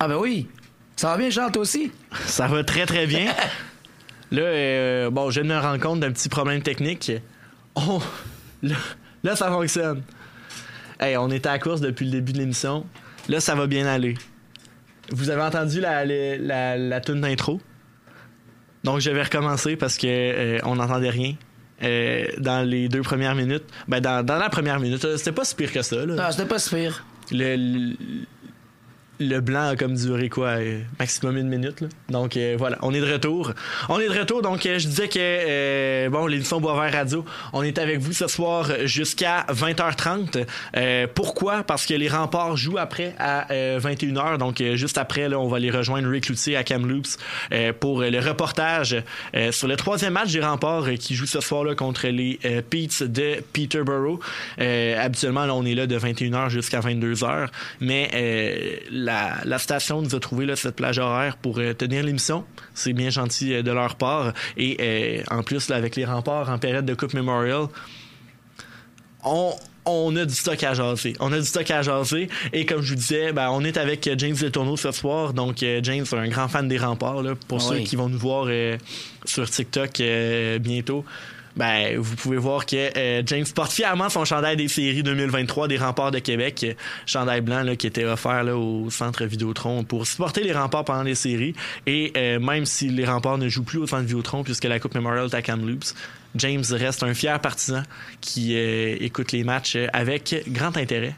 Ah ben oui. Ça va bien, Charles, toi aussi? Ça va très, très bien. là, euh, bon, je viens de me rendre compte d'un petit problème technique. Oh, là, là, ça fonctionne. Hey, on était à la course depuis le début de l'émission. Là, ça va bien aller. Vous avez entendu la, la, la, la tune d'intro? Donc, je vais recommencer parce que euh, on n'entendait rien. euh, dans les deux premières minutes. Ben, dans, dans la première minute, c'était pas si pire que ça. Là. Non, c'était pas si pire. Le, le, le blanc a comme duré quoi euh, maximum une minute là. donc euh, voilà on est de retour. On est de retour donc euh, je disais que euh, bon l'émission Boisvert Radio on est avec vous ce soir jusqu'à 20h30 Euh, pourquoi? Parce que les remparts jouent après à euh, 21h donc euh, juste après là on va les rejoindre Rick à Kamloops pour le reportage sur le troisième match des remparts qui joue ce soir là contre les Peets de Peterborough. Habituellement là on est là de 21h jusqu'à 22h mais la, la station nous a trouvé là, cette plage horaire pour euh, tenir l'émission. C'est bien gentil euh, de leur part. Et euh, en plus, là, avec les remparts en période de Coupe Memorial, on, on a du stock à jaser. On a du stock à jaser. Et comme je vous disais, ben, on est avec James Letourneau ce soir. Donc, James, un grand fan des remparts. Là, pour Ah ceux qui vont nous voir euh, sur TikTok euh, bientôt. Ben, vous pouvez voir que euh, James porte fièrement son chandail des séries 2023 des remparts de Québec. Chandail blanc là, qui était offert là, au centre Vidéotron pour supporter les remparts pendant les séries. Et euh, même si les remparts ne jouent plus au centre Vidéotron puisque la Coupe Memorial est à Kamloops, James reste un fier partisan qui euh, écoute les matchs avec grand intérêt.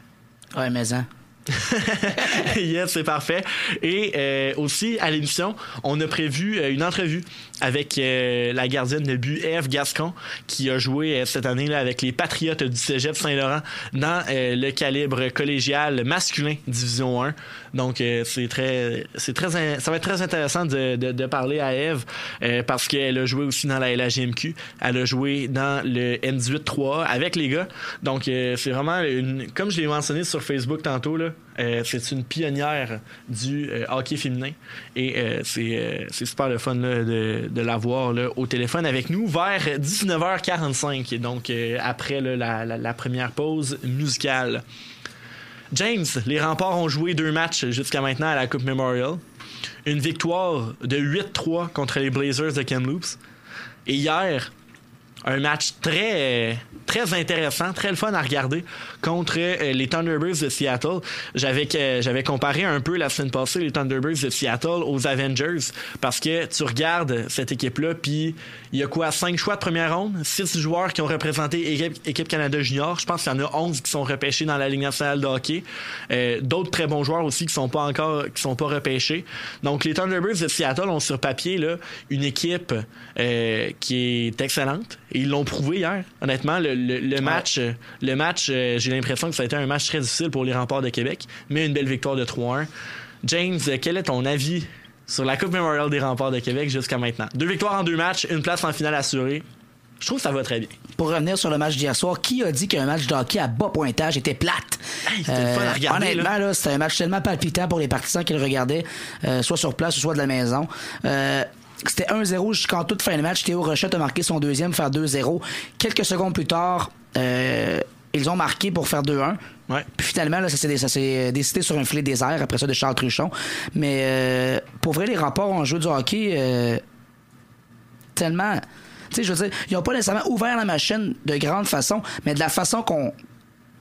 Ouais, mais hein. yes, c'est parfait. Et euh, aussi, à l'émission, on a prévu euh, une entrevue avec euh, la gardienne de but Eve Gascon, qui a joué cette année là avec les Patriotes du Cégep Saint-Laurent dans le calibre collégial masculin Division 1. Donc, euh, c'est très, c'est très, ça va être très intéressant de, de, de parler à Eve euh, parce qu'elle a joué aussi dans la LHJMQ. Elle a joué dans le N18-3A avec les gars. Donc, euh, c'est vraiment une, comme je l'ai mentionné sur Facebook tantôt, là, euh, c'est une pionnière du euh, hockey féminin et euh, c'est super le fun là, de, de la voir là, au téléphone avec nous vers 19h45, donc après là, la- la première pause musicale. James, les remparts ont joué deux matchs jusqu'à maintenant à la Coupe Memorial. Une victoire de 8-3 contre les Blazers de Kamloops. Et hier, un match très très intéressant, très fun à regarder contre euh, les Thunderbirds de Seattle. J'avais j'avais comparé un peu la semaine passée les Thunderbirds de Seattle aux Avengers parce que tu regardes cette équipe là puis il y a quoi cinq choix de première ronde, six joueurs qui ont représenté équipe, équipe Canada junior, je pense qu'il y en a 11 qui sont repêchés dans la Ligue nationale de hockey. Euh, d'autres très bons joueurs aussi qui sont pas encore qui sont pas repêchés. Donc les Thunderbirds de Seattle ont sur papier là une équipe euh, qui est excellente et ils l'ont prouvé hier. Honnêtement, le, le- le match, euh, le match, euh, j'ai l'impression que ça a été un match très difficile pour les remparts de Québec, mais une belle victoire de 3-1. James, euh, quel est ton avis sur la Coupe Memorial des remparts de Québec jusqu'à maintenant? Deux victoires en deux matchs, une place en finale assurée. Je trouve que ça va très bien. Pour revenir sur le match d'hier soir, qui a dit qu'un match de hockey à bas pointage était plate? Euh, Hey, fun à regarder, honnêtement, là, c'était un match tellement palpitant pour les partisans qui le regardaient, euh, soit sur place ou soit de la maison. Euh, c'était 1-0 jusqu'en toute fin de match. Théo Rochette a marqué son deuxième, faire 2-0. Quelques secondes plus tard, euh, ils ont marqué pour faire 2-1. Ouais. Puis finalement, là, ça s'est décidé sur un filet désert après ça de Charles Truchon. Mais euh, pour vrai, les remparts ont joué du hockey euh, tellement. Tu sais, je veux dire, ils n'ont pas nécessairement ouvert la machine de grande façon, mais de la façon qu'on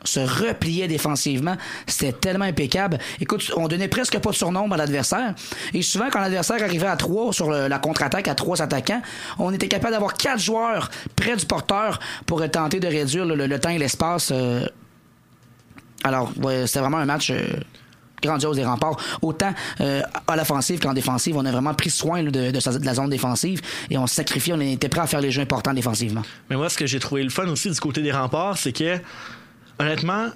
se repliait défensivement, c'était tellement impeccable. Écoute, on donnait presque pas de surnombre à l'adversaire. Et souvent, quand l'adversaire arrivait à 3 sur la contre-attaque, à trois attaquants, on était capable d'avoir quatre joueurs près du porteur pour tenter de réduire le, temps et l'espace. euh. Alors, c'était vraiment un match. euh, grandiose des remparts. Autant euh, à l'offensive qu'en défensive, on a vraiment pris soin de, la zone défensive et on s'est sacrifié, on était prêt à faire les jeux importants défensivement. Mais moi, ce que j'ai trouvé le fun aussi du côté des remparts, c'est que, honnêtement,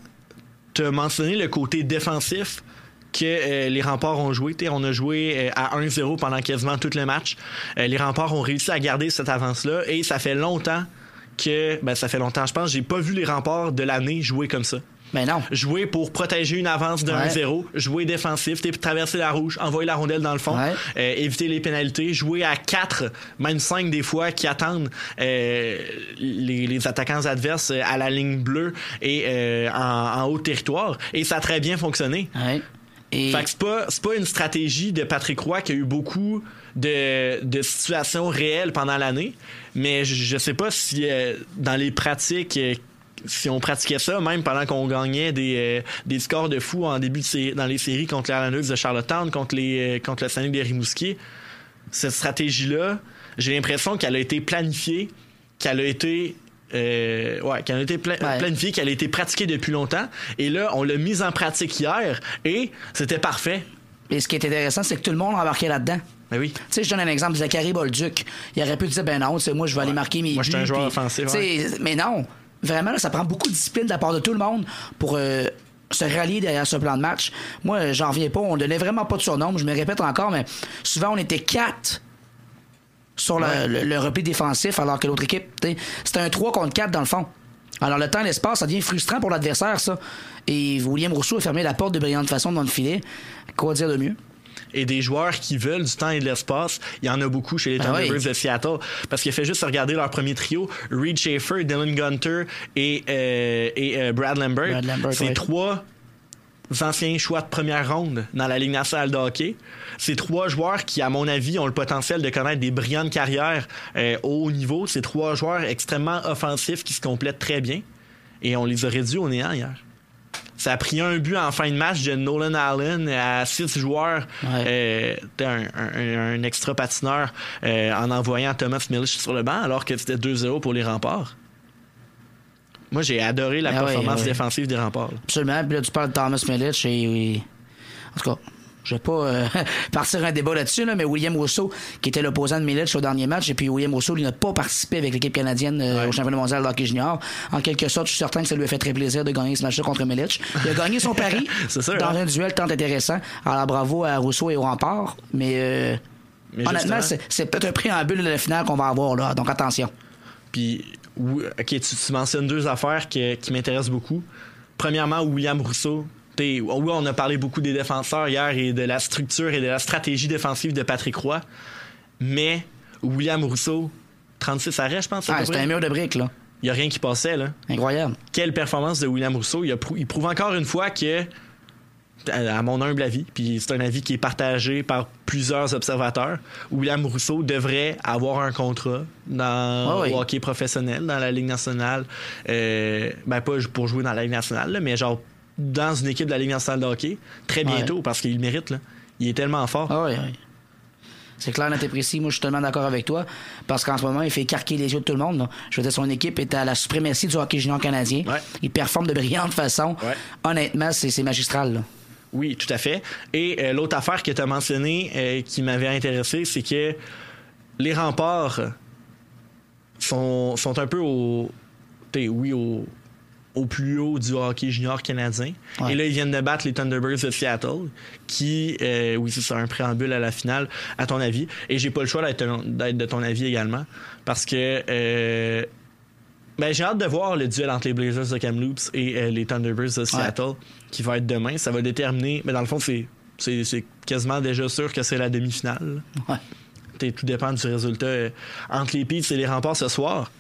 tu as mentionné le côté défensif que euh, les remparts ont joué. On a joué euh, à 1-0 pendant quasiment tout le match. Euh, les remparts ont réussi à garder cette avance-là et ça fait longtemps que. Ben, ça fait longtemps, je pense. J'ai pas vu les remparts de l'année jouer comme ça. Mais non. Jouer pour protéger une avance de Ouais. 1-0, jouer défensif, traverser la rouge, envoyer la rondelle dans le fond, Ouais. euh, éviter les pénalités, jouer à 4, même 5 des fois, qui attendent euh, les, les attaquants adverses euh, à la ligne bleue et euh, en, en haut territoire. Et ça a très bien fonctionné. Ouais. Et- Fait que c'est pas, pas une stratégie de Patrick Roy qui a eu beaucoup de, de situations réelles pendant l'année, mais je, je sais pas si dans les pratiques, si on pratiquait ça, même pendant qu'on gagnait des, euh, des scores de fou en début de sé- dans les séries contre les Islanders de Charlottetown, contre, les, euh, contre le Saguenay des Rimouskiers, cette stratégie-là, j'ai l'impression qu'elle a été planifiée, qu'elle a été euh, ouais, qu'elle a été pla- Ouais. planifiée, qu'elle a été pratiquée depuis longtemps. Et là, on l'a mise en pratique hier et c'était parfait. Et ce qui est intéressant, c'est que tout le monde a embarqué là-dedans. Ben oui. Tu sais, je donne un exemple, Zachary Bolduc. Il aurait pu dire, ben non, c'est moi, je vais aller marquer mes Moi, je suis un joueur offensif, Mais non, vraiment, là, ça prend beaucoup de discipline de la part de tout le monde pour euh, se rallier derrière ce plan de match. Moi, euh, j'en reviens pas. On donnait vraiment pas de surnombre. Je me répète encore, mais souvent, on était quatre sur le, Ouais. le- le repli défensif, alors que l'autre équipe, c'était un 3 contre 4 dans le fond. Alors, le temps et l'espace, ça devient frustrant pour l'adversaire, ça. Et William Rousseau a fermé la porte de brillante façon dans le filet. Quoi dire de mieux? Et des joueurs qui veulent du temps et de l'espace, il y en a beaucoup chez les Ah Thunderbirds oui. de Seattle. Parce qu'il fait juste regarder leur premier trio, Reed Schaefer, Dylan Gunter et, euh, et euh, Brad Lambert. Brad Lambert, C'est trois anciens choix de première ronde dans la Ligue nationale de hockey. C'est trois joueurs qui, à mon avis, ont le potentiel de connaître des brillantes carrières euh, au haut niveau. C'est trois joueurs extrêmement offensifs qui se complètent très bien. Et on les a réduits au néant hier. Ça a pris un but en fin de match de Nolan Allen à six joueurs. Ouais. Euh, un, un- un extra patineur euh, en envoyant Thomas Milish sur le banc alors que c'était 2-0 pour les remparts. Moi, j'ai adoré la Ah performance ouais. défensive des remparts. Absolument. Puis là, tu parles de Thomas Milic et. En tout cas, je vais pas euh, partir un débat là-dessus, là, mais William Rousseau, qui était l'opposant de Milic au dernier match, et puis William Rousseau, lui, n'a pas participé avec l'équipe canadienne euh, Ouais. au championnat mondial de hockey junior. En quelque sorte, je suis certain que ça lui a fait très plaisir de gagner ce match-là contre Milic. Il a gagné son pari sûr, dans hein? un duel tant intéressant. Alors, bravo à Rousseau et au rempart. Mais, euh, Mais honnêtement, c'est peut-être un préambule de la finale qu'on va avoir, là. Donc, attention. Puis, ok, tu, tu mentionnes deux affaires qui m'intéressent beaucoup. Premièrement, William Rousseau. T'es- oui, on a parlé beaucoup des défenseurs hier et de la structure et de la stratégie défensive de Patrick Roy. Mais William Rousseau, 36 arrêts, je pense. Ah, près. un mur de briques, là. Il n'y a rien qui passait, là. Incroyable. Quelle performance de William Rousseau. Il, a prou- il prouve encore une fois que, à mon humble avis, puis c'est un avis qui est partagé par plusieurs observateurs, William Rousseau devrait avoir un contrat dans Ah oui. le hockey professionnel, dans la Ligue nationale. Euh, ben, pas pour jouer dans la Ligue nationale, là, mais genre dans une équipe de la Ligue nationale de hockey, très Ouais. bientôt, parce qu'il le mérite. Là. Il est tellement fort. Ah oui, oui. C'est clair, net et précis. Moi, je suis tellement d'accord avec toi. Parce qu'en ce moment, il fait carquer les yeux de tout le monde. là. Je veux dire, son équipe est à la suprématie du hockey junior canadien. Ouais. Il performe de brillante façon. Ouais. Honnêtement, c'est magistral. là. Oui, tout à fait. Et euh, l'autre affaire que tu as mentionnée euh, qui m'avait intéressé, c'est que les remparts sont, sont un peu au. Oui, au, au plus haut du hockey junior canadien. Ouais. Et là, ils viennent de battre les Thunderbirds de Seattle, qui, euh, oui, c'est un préambule à la finale, à ton avis. Et j'ai pas le choix d'être d'être de ton avis également, parce que. euh, ben, j'ai hâte de voir le duel entre les Blazers de Kamloops et euh, les Thunderbirds de Seattle qui va être demain. Ça va déterminer. Mais dans le fond, c'est, c'est, c'est quasiment déjà sûr que c'est la demi-finale. Ouais. Tout dépend du résultat entre les Peets et les remparts ce soir.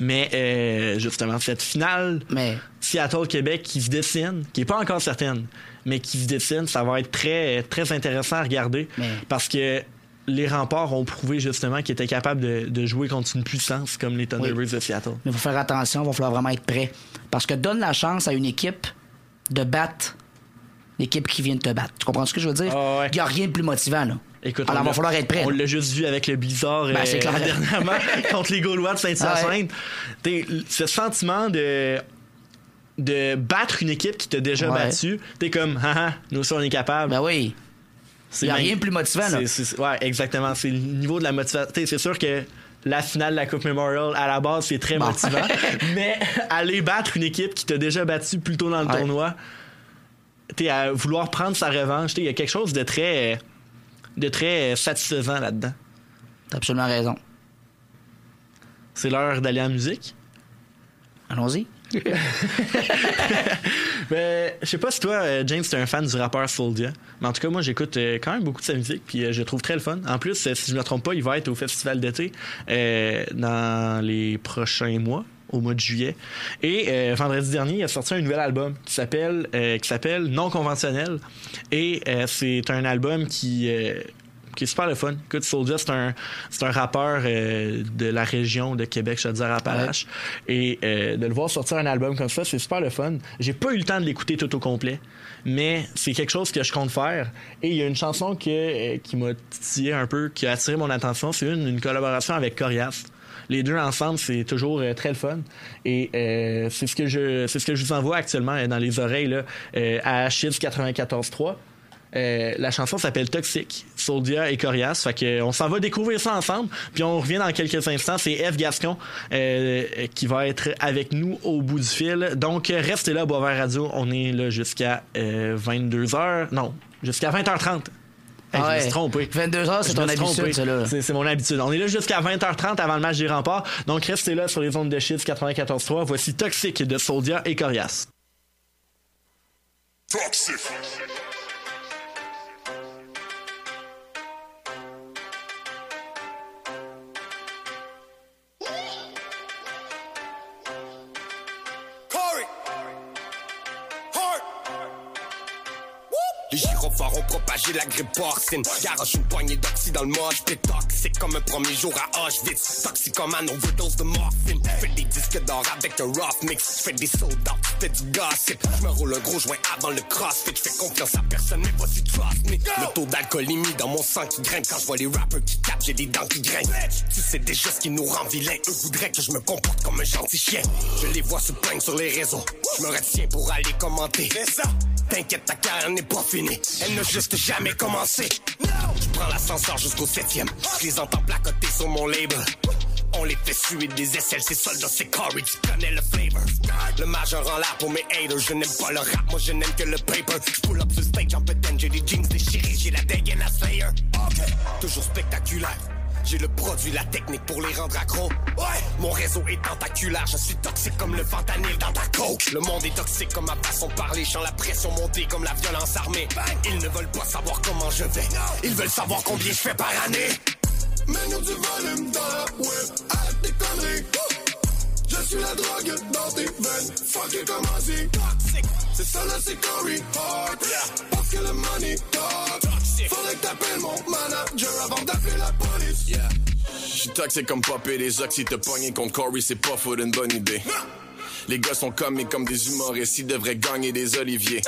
Mais euh, justement, cette finale Mais Seattle-Québec qui se dessine, qui est pas encore certaine, mais qui se dessine, ça va être très, très intéressant à regarder Mais- parce que les remparts ont prouvé justement qu'ils étaient capables de, de jouer contre une puissance comme les Thunderbirds de Seattle. il faut faire attention. Il va falloir vraiment être prêt. Parce que donne la chance à une équipe de battre l'équipe qui vient de te battre. Tu comprends ce que je veux dire? Ah. Il n'y a rien de plus motivant. Là. Écoute, Alors, on il va l'a- falloir être prêt. On l'a juste vu avec le bizarre Ben, clair. dernièrement contre les Gaulois de Saint-Hyacinthe. Ah ouais. Ce sentiment de de battre une équipe qui t'a déjà Ouais. battu, t'es comme, haha, nous aussi on est capable. Ben oui. C'est y a même- rien de plus motivant, là. ouais, exactement. C'est le niveau de la motivation. C'est sûr que la finale de la Coupe Memorial, à la base, c'est très Bon. motivant. mais aller battre une équipe qui t'a déjà battu plus tôt dans le Ouais. tournoi, t'es à vouloir prendre sa revanche. Il y a quelque chose de très, de très satisfaisant là-dedans. T'as absolument raison. C'est l'heure d'aller en musique? Allons-y. Mais je sais pas si toi, euh, James, t'es un fan du rappeur Soulja. Mais en tout cas, moi, j'écoute euh, quand même beaucoup de sa musique, puis euh, je le trouve très le fun. En plus, euh, si je me trompe pas, il va être au festival d'été euh, dans les prochains mois. Au mois de juillet. Et vendredi dernier, il a sorti un nouvel album qui s'appelle qui s'appelle Non conventionnel. Et c'est un album qui qui est super le fun. Écoute, Soulja, c'est un, c'est un rappeur euh, de la région de Québec, je veux dire, Appalaches. Et euh, de le voir sortir un album comme ça, c'est super le fun. J'ai pas eu le temps de l'écouter tout au complet, mais c'est quelque chose que je compte faire. Et il y a une chanson que, euh, qui m'a titillé un peu, qui a attiré mon attention. C'est une, une collaboration avec Corias les deux ensemble, c'est toujours très le fun. Et c'est ce que je c'est ce que je vous envoie actuellement dans les oreilles là, à Shields 94.3. Euh, la chanson s'appelle Toxic, Soldia et Corias. Fait que, on s'en va découvrir ça ensemble. Puis on revient dans quelques instants. C'est F. Gascon euh, qui va être avec nous au bout du fil. Donc, restez là, Boisvert Radio. On est là jusqu'à 22h. Euh, non, jusqu'à 20h30. Ah je me suis trompé. 22h, c'est ton habitude, ça, là. C'est, mon habitude. On est là jusqu'à 20h30 avant le match des remparts. Donc, restez là sur les ondes de Chips 94.3. Voici Toxic de Soldia et Corias. Toxic. Ont propagé la grippe porcine. Garage une poignée d'oxy dans le moche, t'es toxique comme un premier jour à Auschwitz. Un overdose de morphine. Fais des disques d'or avec un rough mix. Fais des soldats, fais du gossip. me roule un gros joint avant le crossfit. Fais confiance à personne, mais tu trust me. Le taux d'alcoolémie dans mon sang qui grimpe quand je vois les rappers qui tapent, j'ai des dents qui grincent. Tu sais déjà ce qui nous rend vilains. Eux voudraient que je me comporte comme un gentil chien. Je les vois se plaindre sur les réseaux. Je me retiens pour aller commenter. ça. T'inquiète, ta carrière n'est pas finie. Elle n'a juste jamais commencé. Je prends l'ascenseur jusqu'au septième. Je les entends placoter sur mon label. On les fait suer des aisselles, c'est soldats, c'est Corey, tu connais le flavor. Le majeur en l'air pour mes haters, je n'aime pas le rap, moi je n'aime que le paper. Je pull up stage en pétain, j'ai des jeans déchirés, j'ai la dégaine Slayer. Toujours spectaculaire. J'ai le produit, la technique pour les rendre accros. Ouais. Mon réseau est tentaculaire, je suis toxique comme le fentanyl dans ta coke. Le monde est toxique comme ma façon de parler, je la pression montée comme la violence armée. Ils ne veulent pas savoir comment je vais, ils veulent savoir combien je fais par année. Mets-nous du volume dans la web, arrête tes conneries. Je suis la drogue dans tes veines, fuck it comme Toxic, c'est ça là c'est Corey Hart. Parce que le money talk. Faudrait que t'appelles mon manager avant d'appeler la police. Yeah. J'suis toxique comme popper des oxy, te pogner contre Corey, c'est pas faute une bonne idée. Les gars sont comme comme des humoristes, ils devraient gagner des oliviers.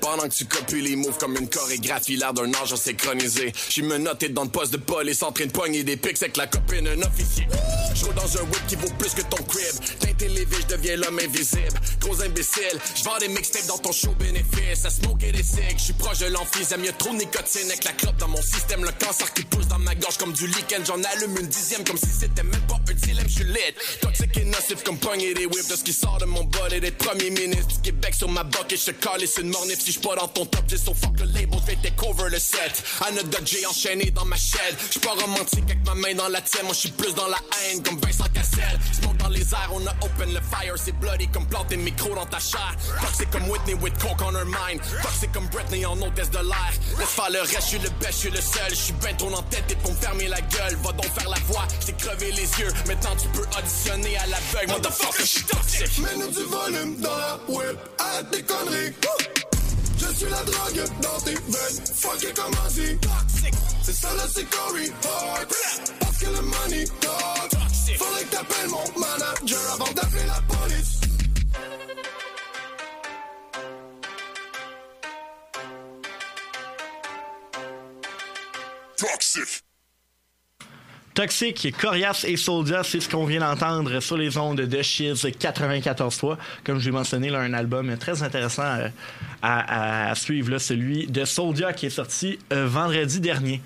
Pendant que tu copies les moves comme une chorégraphie, l'air d'un ange synchronisé. J'suis menotté dans le poste de police en train de pogner des pics avec la copine d'un officier. J'roule dans un whip qui vaut plus que ton crib. Teinté les je deviens l'homme invisible. Gros imbécile, j'vends des mixtapes dans ton show bénéfice. À smoke et des cigs, j'suis proche de l'emphysème. Y'a trop de nicotine avec la clope dans mon système. Le cancer qui pousse dans ma gorge comme du lichen. J'en allume une dixième comme si c'était même pas un dilemme. J'suis lit. Toxique et nocif comme pogner des whips de ce qui sort de mon bol et d'être premier ministre du Québec sur ma boque et je calais sur une mornif si je pas dans ton top j'ai son fuck le label je vais cover le set. Anecdote j'ai enchaîné dans ma chaîne. Je pas romantique avec ma main dans la tienne moi je suis plus dans la haine comme Vincent Cassel. Smoke dans les airs on a open le fire c'est bloody comme planter micro dans ta chair. C'est comme Whitney with coke on her mind. C'est comme Britney en hôtesse de l'air. Laisse faire le reste je suis le best je suis le seul. Je suis ben trop en tête et pour me fermer la gueule. Va donc faire la voix j'ai crevé les yeux. Maintenant tu peux auditionner à l'aveugle motherfucker je toxique volume dans la web, arrête tes conneries. Je suis la drogue dans tes veines, fuck it comme Toxic, c'est ça là c'est Corey Hart. Parce que le money talk. Faudrait que t'appelles mon manager avant d'appeler la police. Toxic. Toxic, Corias et Soldier, c'est ce qu'on vient d'entendre sur les ondes de Shiz 94.3. Comme je l'ai mentionné, là, un album très intéressant euh, à, suivre, là, celui de Soldier qui est sorti euh, vendredi dernier.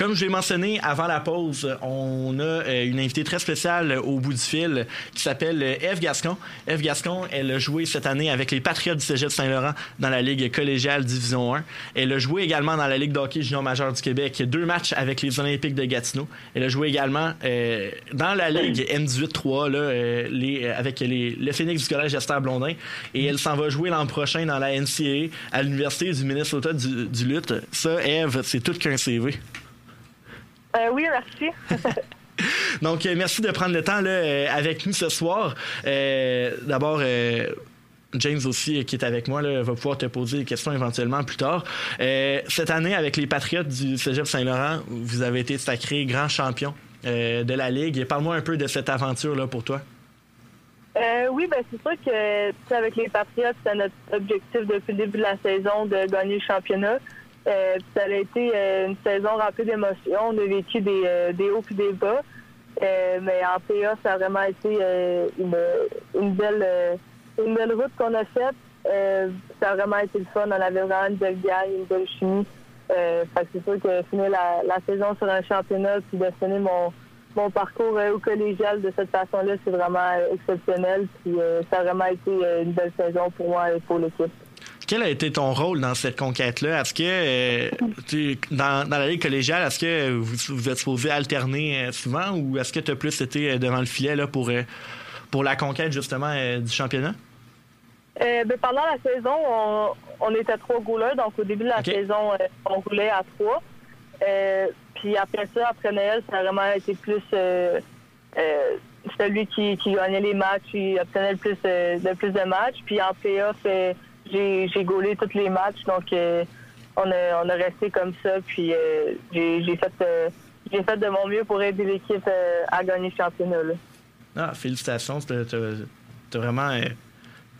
Comme je l'ai mentionné avant la pause, on a euh, une invitée très spéciale au bout du fil qui s'appelle Eve Gascon. Eve Gascon, elle a joué cette année avec les Patriotes du Cégep Saint-Laurent dans la Ligue collégiale Division 1. Elle a joué également dans la Ligue d'hockey junior majeur du Québec, deux matchs avec les Olympiques de Gatineau. Elle a joué également euh, dans la Ligue M18-3 euh, les, avec les, le Phoenix du Collège Esther Blondin. Et elle s'en va jouer l'an prochain dans la NCAA à l'Université du Minnesota du, du Lutte. Ça, Eve, c'est tout qu'un CV. Euh, oui, merci. Donc, merci de prendre le temps là, avec nous ce soir. D'abord, James aussi, qui est avec moi, là, va pouvoir te poser des questions éventuellement plus tard. cette année, avec les Patriotes du Cégep Saint-Laurent, vous avez été sacré grand champion de la Ligue. Parle-moi un peu de cette aventure-là pour toi. Euh, oui, ben c'est sûr que avec les Patriots, c'était notre objectif depuis le début de la saison de gagner le championnat. Euh, ça a été euh, une saison remplie d'émotions. On a vécu des, euh, hauts et des bas. mais en PA, ça a vraiment été une, belle une belle route qu'on a faite. ça a vraiment été le fun. On avait vraiment une belle gagne, une belle chimie. c'est sûr que finir la, saison sur un championnat puis de finir mon mon parcours au collégial de cette façon-là, c'est vraiment exceptionnel. Puis ça a vraiment été une belle saison pour moi et pour l'équipe. Quel a été ton rôle dans cette conquête-là? Est-ce que dans, la ligue collégiale, est-ce que vous, êtes supposé alterner souvent ou est-ce que tu as plus été devant le filet là, pour, pour la conquête justement du championnat? Ben, pendant la saison, on, était trois gouleurs. Donc au début de la saison, on roulait à trois. Puis après ça, après Noël, ça a vraiment été plus euh, euh, celui qui, qui, gagnait les matchs, qui obtenait le plus, euh, le plus de matchs. Puis en playoff, j'ai, gaulé tous les matchs. Donc on, a, on a resté comme ça. Puis j'ai, j'ai fait j'ai fait de mon mieux pour aider l'équipe à gagner le championnat. Ah, félicitations. T'as, vraiment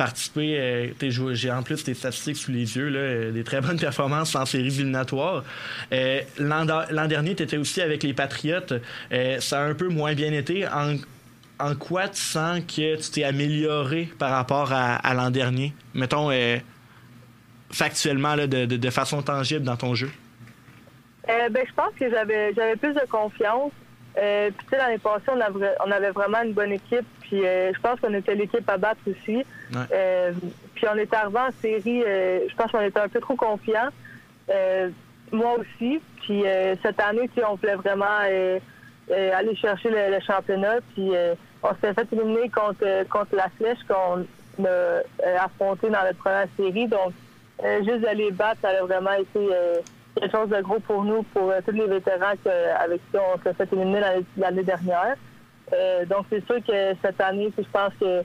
participer. Euh, j'ai en plus tes statistiques sous les yeux, là, euh, des très bonnes performances en séries éliminatoires. Euh, l'an dernier, tu étais aussi avec les Patriotes. ça a un peu moins bien été. En quoi tu sens que tu t'es amélioré par rapport à, l'an dernier? Mettons, factuellement, là, de, de, façon tangible dans ton jeu. ben, je pense que j'avais plus de confiance. Euh, puis, tu sais, l'année passée, on avait, on avait vraiment une bonne équipe. Puis, euh, je pense qu'on était l'équipe à battre aussi. Euh, puis, on était arrivé en série. je pense qu'on était un peu trop confiants. moi aussi. Puis, cette année, tu on voulait vraiment aller chercher le, championnat. Puis, on s'est fait éliminer contre, contre la flèche qu'on a affronté dans notre première série. Donc, juste d'aller battre, ça a vraiment été quelque chose de gros pour nous, pour euh, tous les vétérans avec qui on s'est fait éliminer l'année dernière. Euh, donc, c'est sûr que cette année, je pense que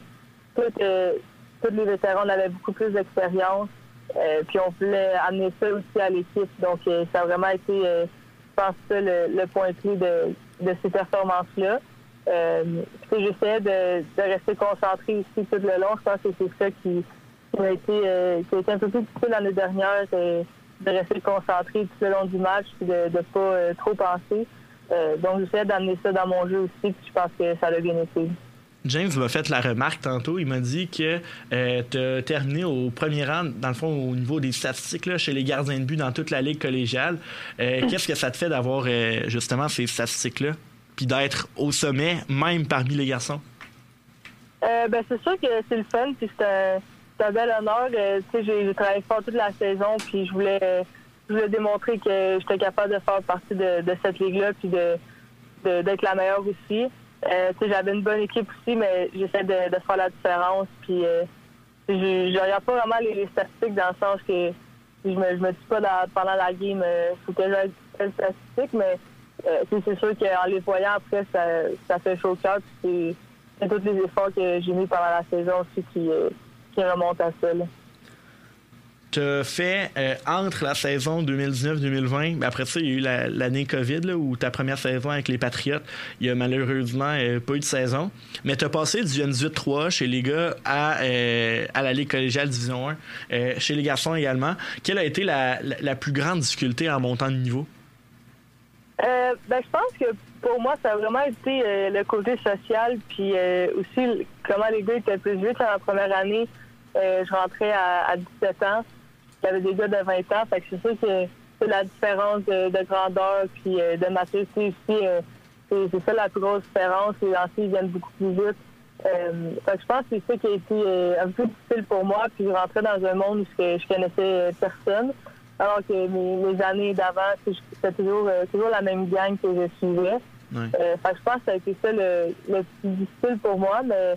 euh, tous les vétérans avaient beaucoup plus d'expérience. puis on voulait amener ça aussi à l'équipe. Donc, ça a vraiment été, je pense, ça, le, point clé de, de ces performances-là. J'essayais de, de, rester concentré aussi tout le long. Je pense que c'est ça qui, a été, qui a été un peu plus difficile l'année dernière de rester concentré tout le long du match et de ne pas euh, trop penser. Euh, donc, j'essaie d'amener ça dans mon jeu aussi, puis je pense que ça a bien été. James m'a fait la remarque tantôt. Il m'a dit que euh, tu as terminé au premier rang, dans le fond, au niveau des statistiques, là, chez les gardiens de but dans toute la ligue collégiale. Qu'est-ce que ça te fait d'avoir justement ces statistiques-là, puis d'être au sommet, même parmi les garçons? ben, c'est sûr que c'est le fun, puis c'est un bel honneur. Euh, j'ai travaillé fort toute la saison, puis je voulais, voulais démontrer que j'étais capable de faire partie de, cette ligue-là, puis de, d'être la meilleure aussi. Euh, j'avais une bonne équipe aussi, mais j'essaie de, faire la différence. Puis euh, je, je regarde pas vraiment les, statistiques dans le sens que je me, je me dis pas pendant la game, il faut que j'aille les statistiques, mais c'est sûr qu'en les voyant après, ça, fait chaud au cœur. c'est tous les efforts que j'ai mis pendant la saison aussi qui qui remonte à ça. As fait euh, entre la saison 2019-2020, mais après ça, il y a eu l'année COVID, là, où ta première saison avec les Patriotes, il y a malheureusement euh, pas eu de saison. Mais tu as passé du N18-3 chez les gars à, euh, à la Ligue collégiale Division 1, chez les garçons également. Quelle a été la, plus grande difficulté en montant de niveau? Ben, je pense que pour moi, ça a vraiment été le côté social, puis aussi comment les gars étaient plus vieux dans la première année. Euh, je rentrais à, 17 ans. Avait des gars de 20 ans. Fait que c'est sûr que c'est la différence de, grandeur puis euh, de maturité aussi. Euh, c'est ça la plus grosse différence. Les anciens viennent beaucoup plus vite. fait que je pense que c'est ça qui a été un peu difficile pour moi. Puis je rentrais dans un monde où je, je connaissais personne. Alors que mes, années d'avant, c'était toujours, toujours la même gang que je suivais. fait que je pense que ça a été ça le, le plus difficile pour moi. Mais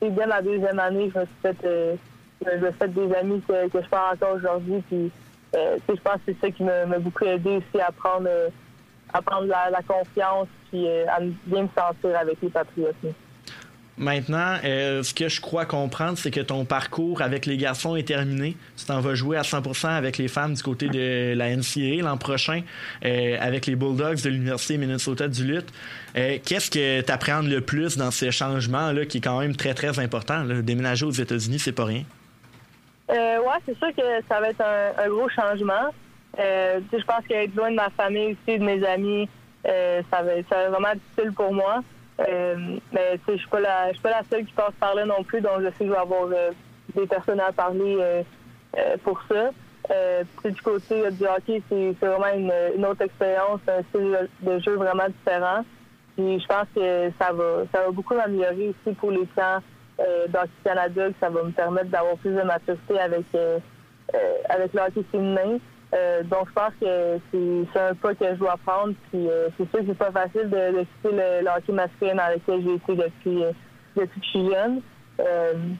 c'est bien ma deuxième année, je me suis fait je me suis des amis que, je parle encore aujourd'hui. Puis, euh, je pense que c'est ça qui m'a beaucoup aidé aussi à prendre, euh, à prendre la, confiance, puis à bien me sentir avec les Patriotes. Maintenant, euh, ce que je crois comprendre, c'est que ton parcours avec les garçons est terminé. Tu t'en vas jouer à 100% avec les femmes du côté de la NCAA l'an prochain, euh, avec les Bulldogs de l'Université Minnesota du Lutte. Euh, qu'est-ce que tu appréhendes le plus dans ces changements-là, qui est quand même très, très important? Déménager aux États-Unis, c'est pas rien. oui, c'est sûr que ça va être un, gros changement. je pense qu'être loin de ma famille aussi, de mes amis, ça, va, ça va être vraiment difficile pour moi. Euh, mais je suis pas la suis pas la seule qui passe par là non plus, donc je sais que je vais avoir euh, des personnes à parler euh, pour ça. du côté du hockey, c'est vraiment une, autre expérience, un style de jeu vraiment différent. Puis je pense que ça va ça va beaucoup m'améliorer aussi pour les plans d'Hockey Canada, que ça va me permettre d'avoir plus de maturité avec avec le hockey féminin. Euh, donc, je pense que c'est un pas que je dois prendre. Puis, euh, c'est sûr que c'est pas facile de, quitter le, masculin dans lequel j'ai été depuis, euh, depuis que je suis jeune.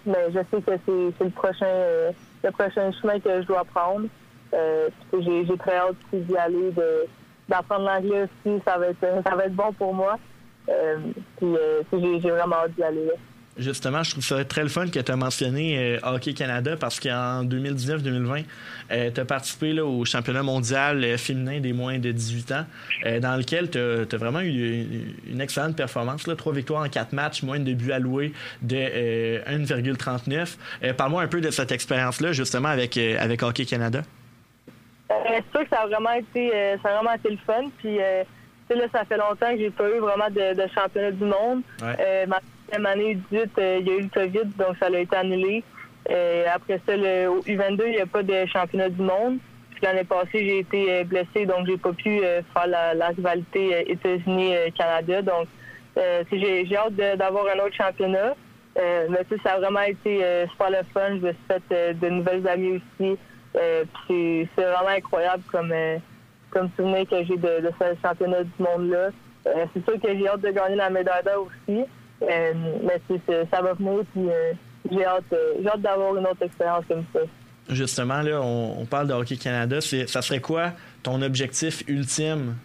mais je sais que c'est le prochain le prochain chemin que je dois prendre. j'ai très hâte d'y aller, d'apprendre l'anglais aussi. Ça va être ça va être bon pour moi. puis, j'ai vraiment hâte d'y aller. Justement, je trouve ça très le fun que tu as mentionné euh, Hockey Canada parce qu'en 2019-2020, euh, tu as participé au championnat mondial euh, féminin des moins de 18 ans, dans lequel tu as, vraiment eu une, excellente performance. Là, trois victoires en quatre matchs, moins de buts alloués de 1,39. Parle-moi un peu de cette expérience-là, justement, avec, avec Hockey Canada. c'est sûr que ça a vraiment été, ça a vraiment été le fun. Puis, là, ça fait longtemps que j'ai pas eu vraiment de, championnat du monde année 18, euh, il y a eu le COVID, donc ça a été annulé. Euh, après ça, le, au U22, il n'y a pas de championnat du monde. L'année passée, j'ai été euh, blessé, donc j'ai pas pu faire la, rivalité États-Unis-Canada. Donc, j'ai hâte d'avoir un autre championnat. mais ça a vraiment été super le fun. Je me suis fait de nouvelles amies aussi. c'est vraiment incroyable comme, comme souvenir que j'ai de, ce championnat du monde-là. c'est sûr que j'ai hâte de gagner la médaille d'or aussi. Euh, mais ça va venir, puis euh, j'ai hâte, euh, hâte d'avoir une autre expérience comme ça. Justement, là, on, parle de Hockey Canada. Ça serait quoi ton objectif ultime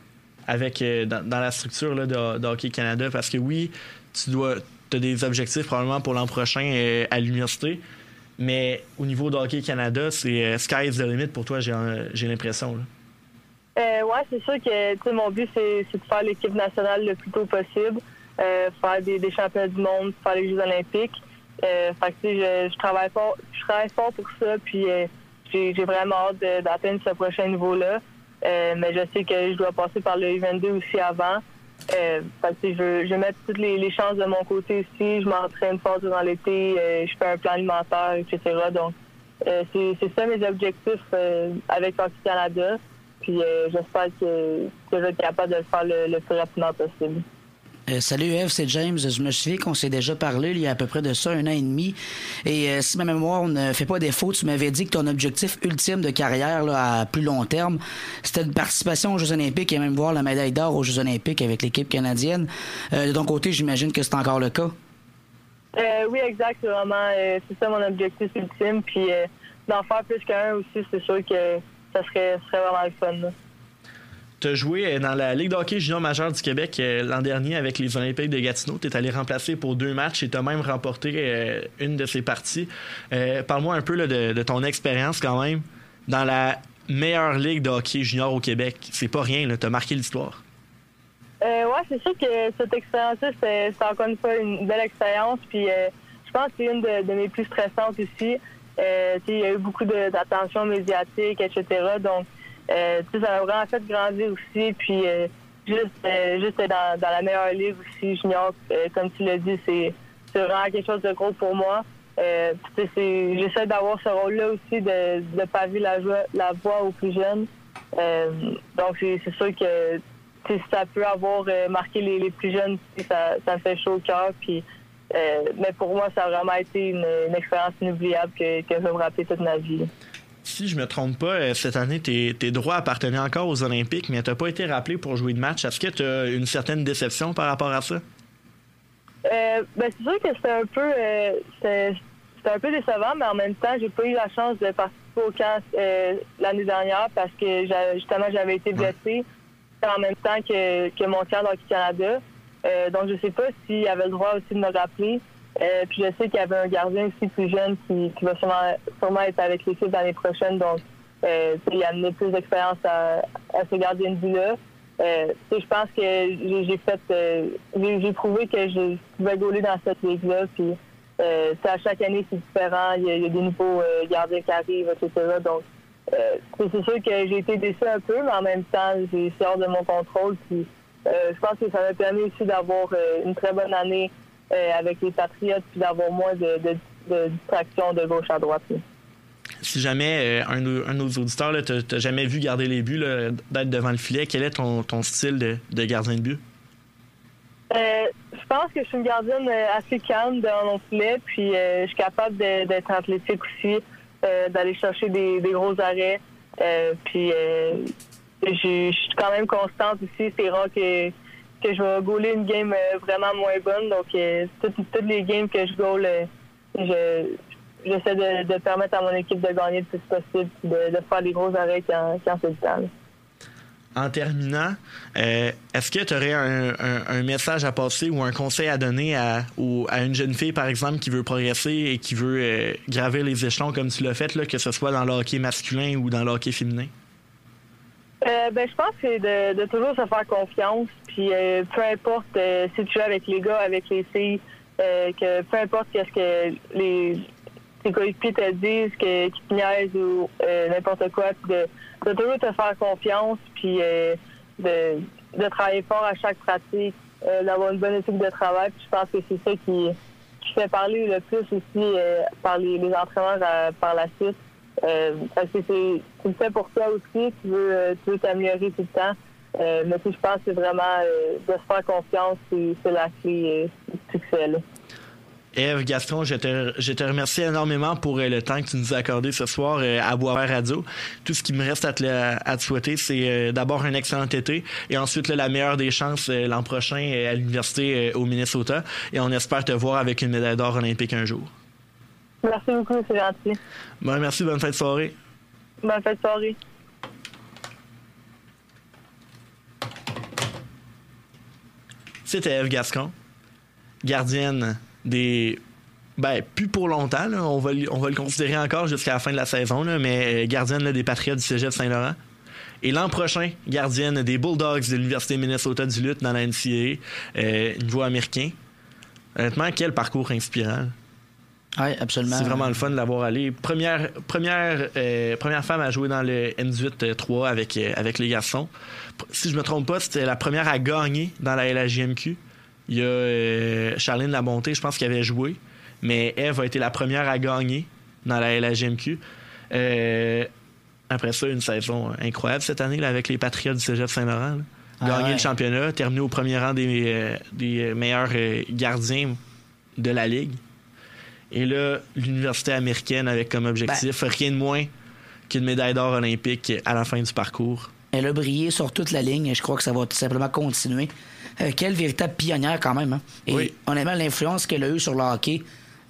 avec dans, la structure là, de, Hockey Canada? Parce que oui, tu dois as des objectifs probablement pour l'an prochain à l'université. Mais au niveau de Hockey Canada, c'est sky is the limit pour toi, j'ai l'impression. Euh, oui, c'est sûr que mon but, c'est de faire l'équipe nationale le plus tôt possible. Euh, faire des, championnats du monde, faire les Jeux olympiques. Euh, fait que, je, travaille fort, je travaille fort pour ça, puis euh, j'ai vraiment hâte d'atteindre ce prochain niveau-là. mais je sais que je dois passer par le U22 aussi avant. fait que, je, je mettre toutes les, chances de mon côté aussi. Je m'entraîne fort durant l'été, je fais un plan alimentaire, etc. Donc, c'est ça mes objectifs avec Hockey Canada. Puis j'espère que je vais être capable de le faire le plus rapidement possible. Euh, salut Eve, c'est James. Je me souviens qu'on s'est déjà parlé il y a à peu près de ça, un an et demi. Et euh, si ma mémoire ne fait pas défaut, tu m'avais dit que ton objectif ultime de carrière là, à plus long terme, c'était une participation aux Jeux olympiques et même voir la médaille d'or aux Jeux olympiques avec l'équipe canadienne. Euh, de ton côté, j'imagine que c'est encore le cas. oui, exact. C'est vraiment c'est ça mon objectif ultime. Puis d'en faire plus qu'un aussi, c'est sûr que ça serait, serait vraiment le fun. Tu as joué euh, dans la Ligue d'hockey junior majeure du Québec euh, l'an dernier avec les Olympiques de Gatineau. Tu es allé remplacer pour deux matchs et tu as même remporté euh, une de ces parties. Parle-moi un peu de, ton expérience quand même dans la meilleure Ligue de hockey junior au Québec. C'est pas rien, tu as marqué l'histoire. oui, c'est sûr que cette expérience-là, c'est encore une fois une belle expérience. Puis je pense que c'est une de, mes plus stressantes aussi. il y a eu beaucoup d'attention médiatique, etc. Donc, euh, ça m'a vraiment fait grandir aussi. Puis euh, juste, euh, juste dans, la meilleure ligue aussi, junior, comme tu l'as dit, c'est vraiment quelque chose de gros pour moi. J'essaie d'avoir ce rôle-là aussi de, de paver la, la voix aux plus jeunes. donc c'est sûr que ça peut avoir marqué les, les, plus jeunes, ça, ça fait chaud au cœur. Puis, mais pour moi, ça a vraiment été une, une expérience inoubliable que, que je vais me rappeler toute ma vie si je me trompe pas, euh, cette année, tes, droits appartenaient encore aux Olympiques, mais tu n'as pas été rappelé pour jouer de match. Est-ce que tu as une certaine déception par rapport à ça? Euh, ben, c'est sûr que c'est un peu euh, un peu décevant, mais en même temps, j'ai pas eu la chance de participer au camp l'année dernière parce que justement j'avais été blessée. en même temps que, que mon camp d'Hockey Canada. donc, je sais pas s'il avait le droit aussi de me rappeler. Puis je sais qu'il y avait un gardien aussi plus jeune qui, va sûrement, être avec l'équipe l'année prochaine. Donc, il a amené plus d'expérience à, ce gardien de but-là. Euh, je pense que j'ai fait, euh, j'ai prouvé que je pouvais gauler dans cette ligue-là. Puis, euh, à chaque année, c'est différent. Il y, a, des nouveaux gardiens qui arrivent, etc. Donc, c'est sûr que j'ai été déçu un peu, mais en même temps, j'ai hors de mon contrôle. Puis, je pense que ça m'a permis aussi d'avoir une très bonne année avec les Patriotes, puis d'avoir moins de, de, de distractions de gauche à droite si jamais euh, un, un, de nos auditeurs t'a jamais vu garder les buts, d'être devant le filet, quel est ton, ton style de, de, gardien de but? Euh, je pense que je suis une gardienne euh, assez calme devant mon filet, puis je suis capable d'être athlétique aussi, d'aller chercher des, gros arrêts. puis je suis quand même constante aussi. C'est rare que, que je vais gauler une game vraiment moins bonne. Donc, toutes, toutes les games que je goal, je, j'essaie de, permettre à mon équipe de gagner le plus possible de, faire des gros arrêts quand, c'est le temps. En terminant, euh, est-ce que tu aurais un, message à passer ou un conseil à donner à, à une jeune fille, par exemple, qui veut progresser et qui veut euh, graver les échelons comme tu l'as fait, là, que ce soit dans le hockey masculin ou dans le hockey féminin? Euh, ben, je pense que c'est de, toujours se faire confiance. Puis peu importe si tu es avec les gars, avec les filles, que peu importe qu'est-ce que les, tes coéquipiers te disent que, qu'ils te niaisent ou euh, n'importe quoi, de, de, toujours te faire confiance, puis euh, de, de, travailler fort à chaque pratique, euh, d'avoir une bonne éthique de travail. Puis je pense que c'est ça qui, qui fait parler le plus aussi par les, les entraîneurs par la suite. Parce que c'est, tu le fais pour toi aussi, tu veux, tu veux t'améliorer tout le temps. mais je pense que c'est vraiment de se faire confiance, c'est, la clé du succès. Là. Eve Gaston, je te, remercie énormément pour euh, le temps que tu nous as accordé ce soir euh, à Boisvert Radio. Tout ce qui me reste à te, souhaiter, c'est euh, d'abord un excellent été et ensuite la meilleure des chances l'an prochain à l'université au Minnesota. Et on espère te voir avec une médaille d'or olympique un jour. Merci beaucoup, c'est gentil. Bon, merci, bonne fête de soirée. Bonne fête de soirée. C'était Eve Gascon, gardienne des ben, plus pour longtemps. On, va, on va le considérer encore jusqu'à la fin de la saison, mais euh, gardienne des Patriotes du Cégep Saint-Laurent. Et l'an prochain, gardienne des Bulldogs de l'Université Minnesota du Lutte dans la NCAA, euh, niveau américain. Honnêtement, quel parcours inspirant. Oui, absolument. C'est vraiment le fun de l'avoir allé. Première, première, euh, première femme à jouer dans le N18-3 avec, avec les garçons. Si je me trompe pas, c'était la première à gagner dans la LHJMQ. Il y a euh, Charline Labonté, je pense, qui avait joué. Mais Eve a été la première à gagner dans la LHGMQ. Euh, après ça, une saison incroyable cette année là, avec les Patriots du Cégep Saint-Laurent. Ah gagner le championnat, terminer au premier rang des, euh, des meilleurs gardiens de la Ligue. Et là, l'université américaine avec comme objectif ben rien de moins qu'une médaille d'or olympique à la fin du parcours. Elle a brillé sur toute la ligne et je crois que ça va tout simplement continuer. Euh, quelle véritable pionnière quand même. Hein? Et oui. honnêtement, l'influence qu'elle a eue sur le hockey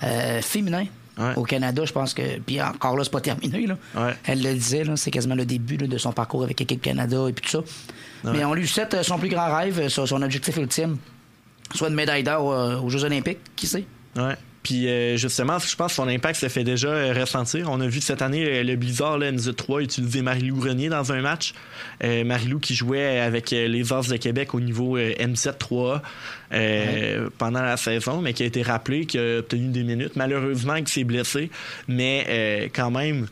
euh, féminin au Canada, je pense que. Puis encore là, c'est pas terminé. Là. Elle le disait, c'est quasiment le début de son parcours avec l'équipe Canada et puis tout ça. Mais on lui souhaite euh, son plus grand rêve, son objectif ultime, soit une médaille d'or aux Jeux Olympiques, qui sait? Ouais. Puis euh, justement, je pense que son impact se fait déjà euh, ressentir. On a vu cette année euh, le Blizzard, là, NZ3, utiliser Marilou Grenier dans un match. Marilou qui jouait avec les As de Québec au niveau M7-3 pendant la saison, mais qui a été rappelé, qui a obtenu des minutes. Malheureusement, qui s'est blessé, mais quand même.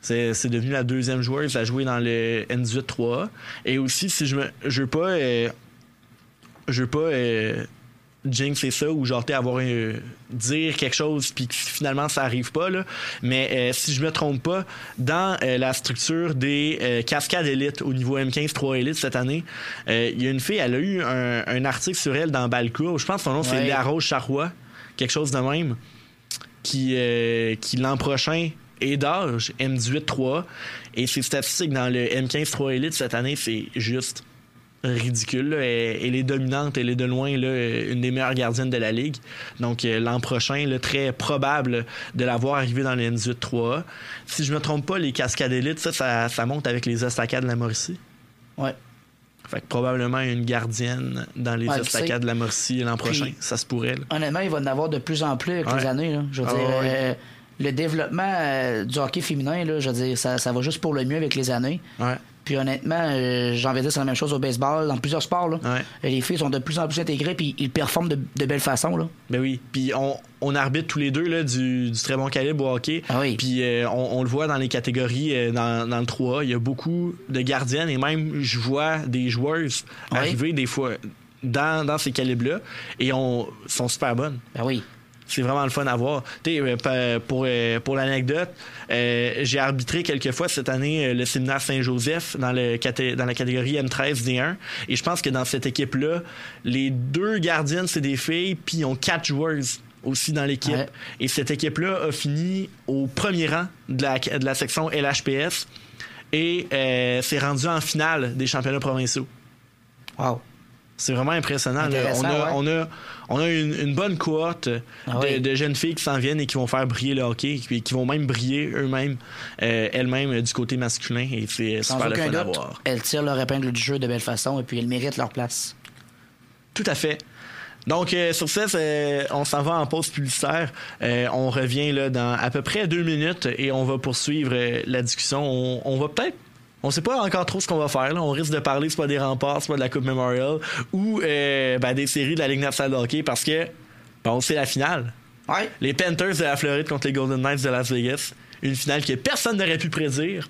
C'est, devenu la deuxième joueuse à jouer dans le N18-3. Et aussi, si je me, je veux pas, je veux pas jinx c'est ça ou genre avoir dire quelque chose puis finalement ça arrive pas là. Mais euh, si je me trompe pas dans euh, la structure des euh, cascades élites au niveau M15 3 élite cette année il y a une fille elle a eu un, article sur elle dans Balcourt je pense que son nom c'est La Rose Charrois quelque chose de même qui qui l'an prochain est d'âge M18 3 et ses statistiques dans le M15 3 élite cette année c'est juste ridicule. Elle, est dominante, elle est de loin une des meilleures gardiennes de la ligue. Donc euh, l'an prochain, très probable de la voir arriver dans le N18 3 Si je me trompe pas, les cascades élites, ça, ça, monte avec les estacades de la Mauricie. Ouais. Fait que probablement une gardienne dans les Ouais, estacades de la Morcie l'an prochain. Ça se pourrait. là. Honnêtement, il va en avoir de plus en plus avec Ouais. les années. là. Je veux Ah, dire, ouais. euh, le développement euh, du hockey féminin, là, je veux dire, ça, ça va juste pour le mieux avec les années. Puis honnêtement, euh, j'ai envie de dire c'est la même chose au baseball, dans plusieurs sports. Là. Ouais. Les filles sont de plus en plus intégrées puis ils performent de, de belle façon. Là. Ben oui. Puis on, on arbitre tous les deux là, du, du très bon calibre au hockey. Ah oui. Puis euh, on, on le voit dans les catégories euh, dans, dans le 3A. Il y a beaucoup de gardiennes et même je vois des joueuses Oui. arriver des fois dans, dans ces calibres-là et on sont super bonnes. Ben oui. C'est vraiment le fun à voir. Euh, pour, euh, pour l'anecdote, euh, j'ai arbitré quelques fois cette année le séminaire Saint-Joseph dans, le, dans la catégorie M13D1. Et je pense que dans cette équipe-là, les deux gardiennes, c'est des filles, puis ils ont quatre joueuses aussi dans l'équipe. Ouais. Et cette équipe-là a fini au premier rang de la, de la section LHPS et euh, s'est rendu en finale des championnats provinciaux. Wow. C'est vraiment impressionnant. On, a, ouais. on, a, on a une, une bonne cohorte Ah de, oui. de jeunes filles qui s'en viennent et qui vont faire briller le hockey, qui, qui vont même briller eux-mêmes, euh, elles-mêmes euh, du côté masculin. Et c'est Sans super le à doute, voir. elles tirent leur épingle du jeu de belle façon et puis elles méritent leur place. Tout à fait. Donc, euh, sur ça, on s'en va en pause publicitaire. Euh, on revient là, dans à peu près deux minutes et on va poursuivre euh, la discussion. On, on va peut-être. On sait pas encore trop ce qu'on va faire. Là. On risque de parler soit des remparts, soit de la Coupe Memorial ou euh, ben, des séries de la Ligue nationale de hockey parce que bon, c'est la finale. Ouais. Les Panthers de la Floride contre les Golden Knights de Las Vegas. Une finale que personne n'aurait pu prédire,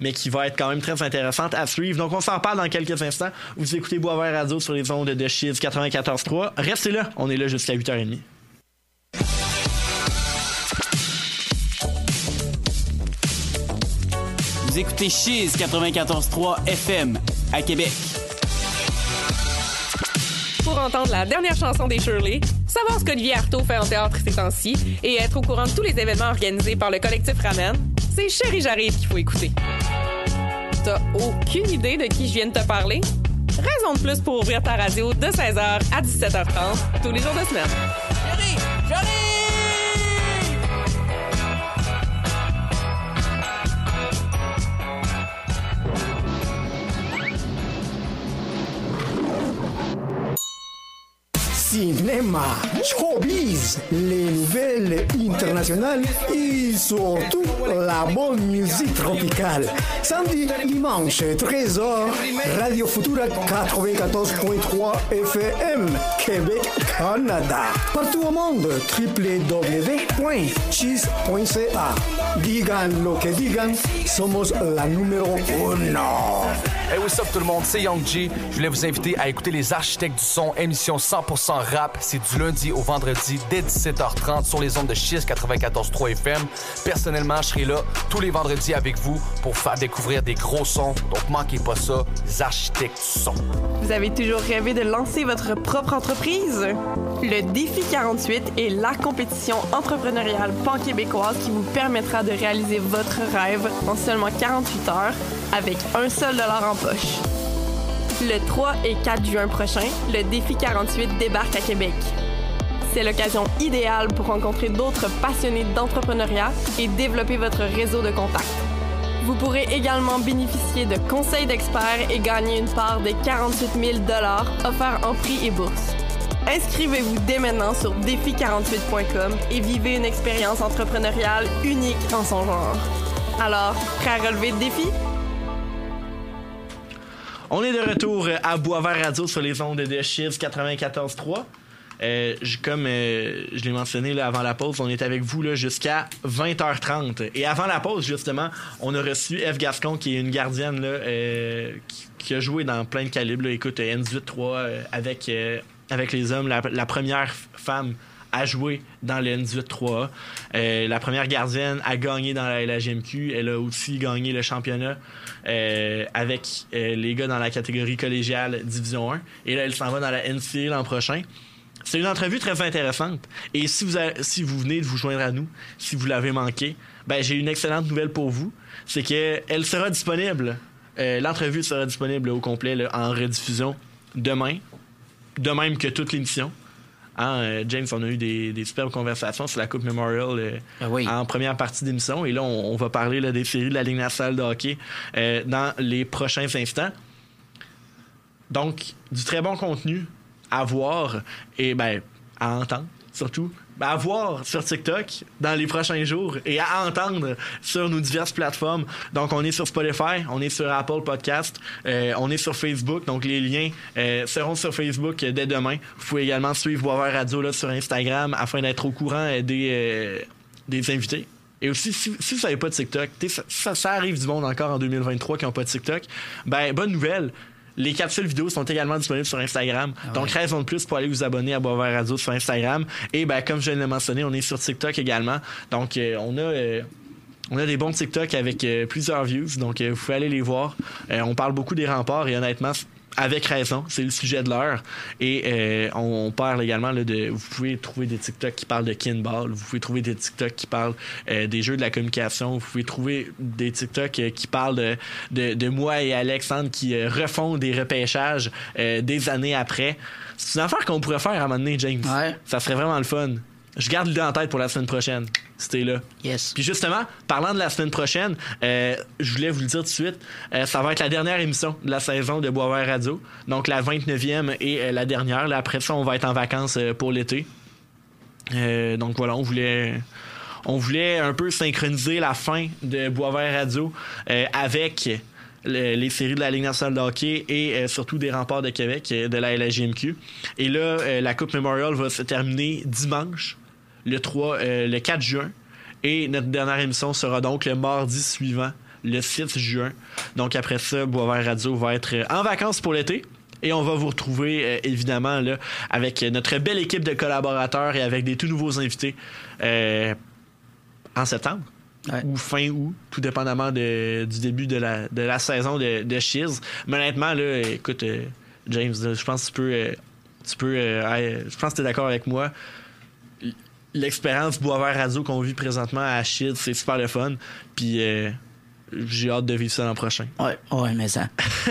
mais qui va être quand même très intéressante à suivre. Donc, on s'en parle dans quelques instants. Vous écoutez Boisvert Radio sur les ondes de Chiz 94.3. Restez là, on est là jusqu'à 8h30. Écoutez Chiz 94.3 FM à Québec. pour entendre la dernière chanson des Shirley, savoir ce qu'Olivier Artaud fait en théâtre ces temps-ci et être au courant de tous les événements organisés par le collectif Ramen, c'est Chéri J'arrive qu'il faut écouter. T'as aucune idée de qui je viens de te parler? Raison de plus pour ouvrir ta radio de 16h à 17h30 tous les jours de semaine. Cinéma, showbiz, les nouvelles internationales et surtout la bonne musique tropicale. Samedi, dimanche, 13h, Radio Futura 94.3 FM, Québec, Canada. Partout au monde, www.cheese.ca. Digan lo que digan, somos la numéro uno. Hey, what's up tout le monde, c'est Young G. Je voulais vous inviter à écouter Les Architectes du Son, émission 100% rap. C'est du lundi au vendredi dès 17h30 sur les ondes de Chiz 94.3 FM. Personnellement, je serai là tous les vendredis avec vous pour faire découvrir des gros sons. Donc manquez pas ça, Les Architectes du Son. Vous avez toujours rêvé de lancer votre propre entreprise? Le Défi 48 est la compétition entrepreneuriale pan-québécoise qui vous permettra de réaliser votre rêve en seulement 48 heures avec un seul dollar en poche. Le 3 et 4 juin prochain, le Défi 48 débarque à Québec. C'est l'occasion idéale pour rencontrer d'autres passionnés d'entrepreneuriat et développer votre réseau de contacts. Vous pourrez également bénéficier de conseils d'experts et gagner une part des 48 000 offerts en prix et bourse. Inscrivez-vous dès maintenant sur défi48.com et vivez une expérience entrepreneuriale unique en son genre. Alors, prêt à relever le défi? On est de retour à Boisvert Radio sur les ondes de Chiz 94.3. Euh, j- comme euh, je l'ai mentionné là, avant la pause, on est avec vous jusqu'à 20h30. Et avant la pause, justement, on a reçu Eve Gascon, qui est une gardienne là, euh, qui, a joué dans plein de calibres. Écoute, euh, N18-3 euh, avec, euh, les hommes, la première femme à jouer dans le N18-3A. Euh, la première gardienne a gagné dans la LHMQ. Elle a aussi gagné le championnat euh, avec euh, les gars dans la catégorie collégiale Division 1. Et là, elle s'en va dans la NCA l'an prochain. C'est une entrevue très intéressante. Et si vous, a- si vous venez de vous joindre à nous, si vous l'avez manqué, ben, j'ai une excellente nouvelle pour vous. C'est qu'elle sera disponible. L'entrevue sera disponible au complet en rediffusion demain. De même que toute l'émission. Hein, euh, James, on a eu des, des superbes conversations sur la Coupe Memorial euh, Ah oui. en première partie d'émission. Et là, on, on va parler là, des séries de la Ligue nationale de hockey euh, dans les prochains instants. donc, du très bon contenu à voir et ben, à entendre surtout. À voir sur TikTok dans les prochains jours et à entendre sur nos diverses plateformes. Donc, on est sur Spotify, on est sur Apple Podcast, euh, on est sur Facebook. Donc, les liens euh, seront sur Facebook dès demain. Vous pouvez également suivre Boisvert Radio là, sur Instagram afin d'être au courant des, euh, des invités. Et aussi, si, si vous n'avez pas de TikTok, ça, ça, arrive du monde encore en 2023 qui n'ont pas de TikTok, ben, bonne nouvelle les capsules vidéo sont également disponibles sur Instagram. Ah Donc, raison de plus pour aller vous abonner à Boisvert Radio sur Instagram. Et ben, comme je l'ai mentionné, on est sur TikTok également. Donc, euh, on a. Euh, on a des bons TikTok avec euh, plusieurs views, donc vous pouvez aller les voir. on parle beaucoup des remparts et honnêtement, avec raison, c'est le sujet de l'heure. Et euh, on, parle également là, de. Vous pouvez trouver des TikTok qui parlent de kinball, vous pouvez trouver des TikTok qui parlent euh, des jeux de la communication, vous pouvez trouver des TikTok euh, qui parlent de, de, de, moi et Alexandre qui refont des repêchages des années après. C'est une affaire qu'on pourrait faire à un moment donné, James. Ça serait vraiment le fun. Je garde l'idée en tête pour la semaine prochaine. C'était là. Yes. Puis justement, parlant de la semaine prochaine, euh, je voulais vous le dire tout de suite, euh, ça va être la dernière émission de la saison de Boisvert Radio. Donc la 29e et euh, la dernière. Là, après ça, on va être en vacances pour l'été. donc voilà, on voulait on voulait un peu synchroniser la fin de Boisvert Radio avec les séries de la Ligue nationale de hockey et surtout des remparts de Québec de la LGMQ. Et là, la Coupe Memorial va se terminer dimanche le 3, euh, le 4 juin. Et notre dernière émission sera donc le mardi suivant, le 6 juin. Donc après ça, Boisvert Radio va être en vacances pour l'été. Et on va vous retrouver euh, évidemment là, avec notre belle équipe de collaborateurs et avec des tout nouveaux invités euh, en septembre. ou fin août, tout dépendamment du début de la, de la saison de, de Shiz. Mais honnêtement, là, écoute, James, je pense que tu peux. tu peux je pense que tu es d'accord avec moi l'expérience Boisvert Radio qu'on vit présentement à Shield, c'est super le fun. Puis euh, j'ai hâte de vivre ça l'an prochain. Ouais, ouais, mais ça.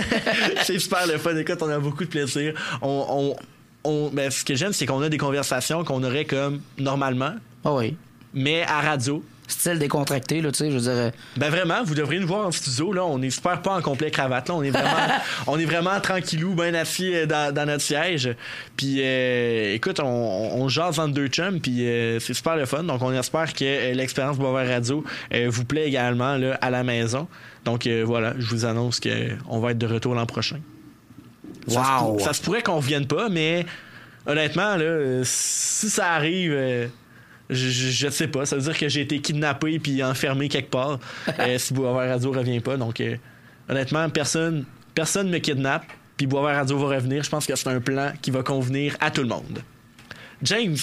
c'est super le fun. Écoute, on a beaucoup de plaisir. On, on, ben, ce que j'aime, c'est qu'on a des conversations qu'on aurait comme normalement. Ah oui. Mais à radio style décontracté, là, tu sais, je dirais. Ben vraiment, vous devriez nous voir en studio, là. On est super pas en complet cravate, là. On est vraiment, on est vraiment tranquillou, bien assis euh, dans, notre siège. Puis, euh, écoute, on, on jase entre deux chums, puis euh, c'est super le fun. Donc, on espère que l'expérience Boisvert Radio vous plaît également, là, à la maison. Donc, voilà, je vous annonce qu'on va être de retour l'an prochain. Wow! Ça, se, pourrait qu'on revienne pas, mais honnêtement, là, si ça arrive je, ne sais pas. Ça veut dire que j'ai été kidnappé puis enfermé quelque part euh, si Boisvert Radio revient pas. Donc, euh, honnêtement, personne personne me kidnappe puis Boisvert Radio va revenir. Je pense que c'est un plan qui va convenir à tout le monde. James,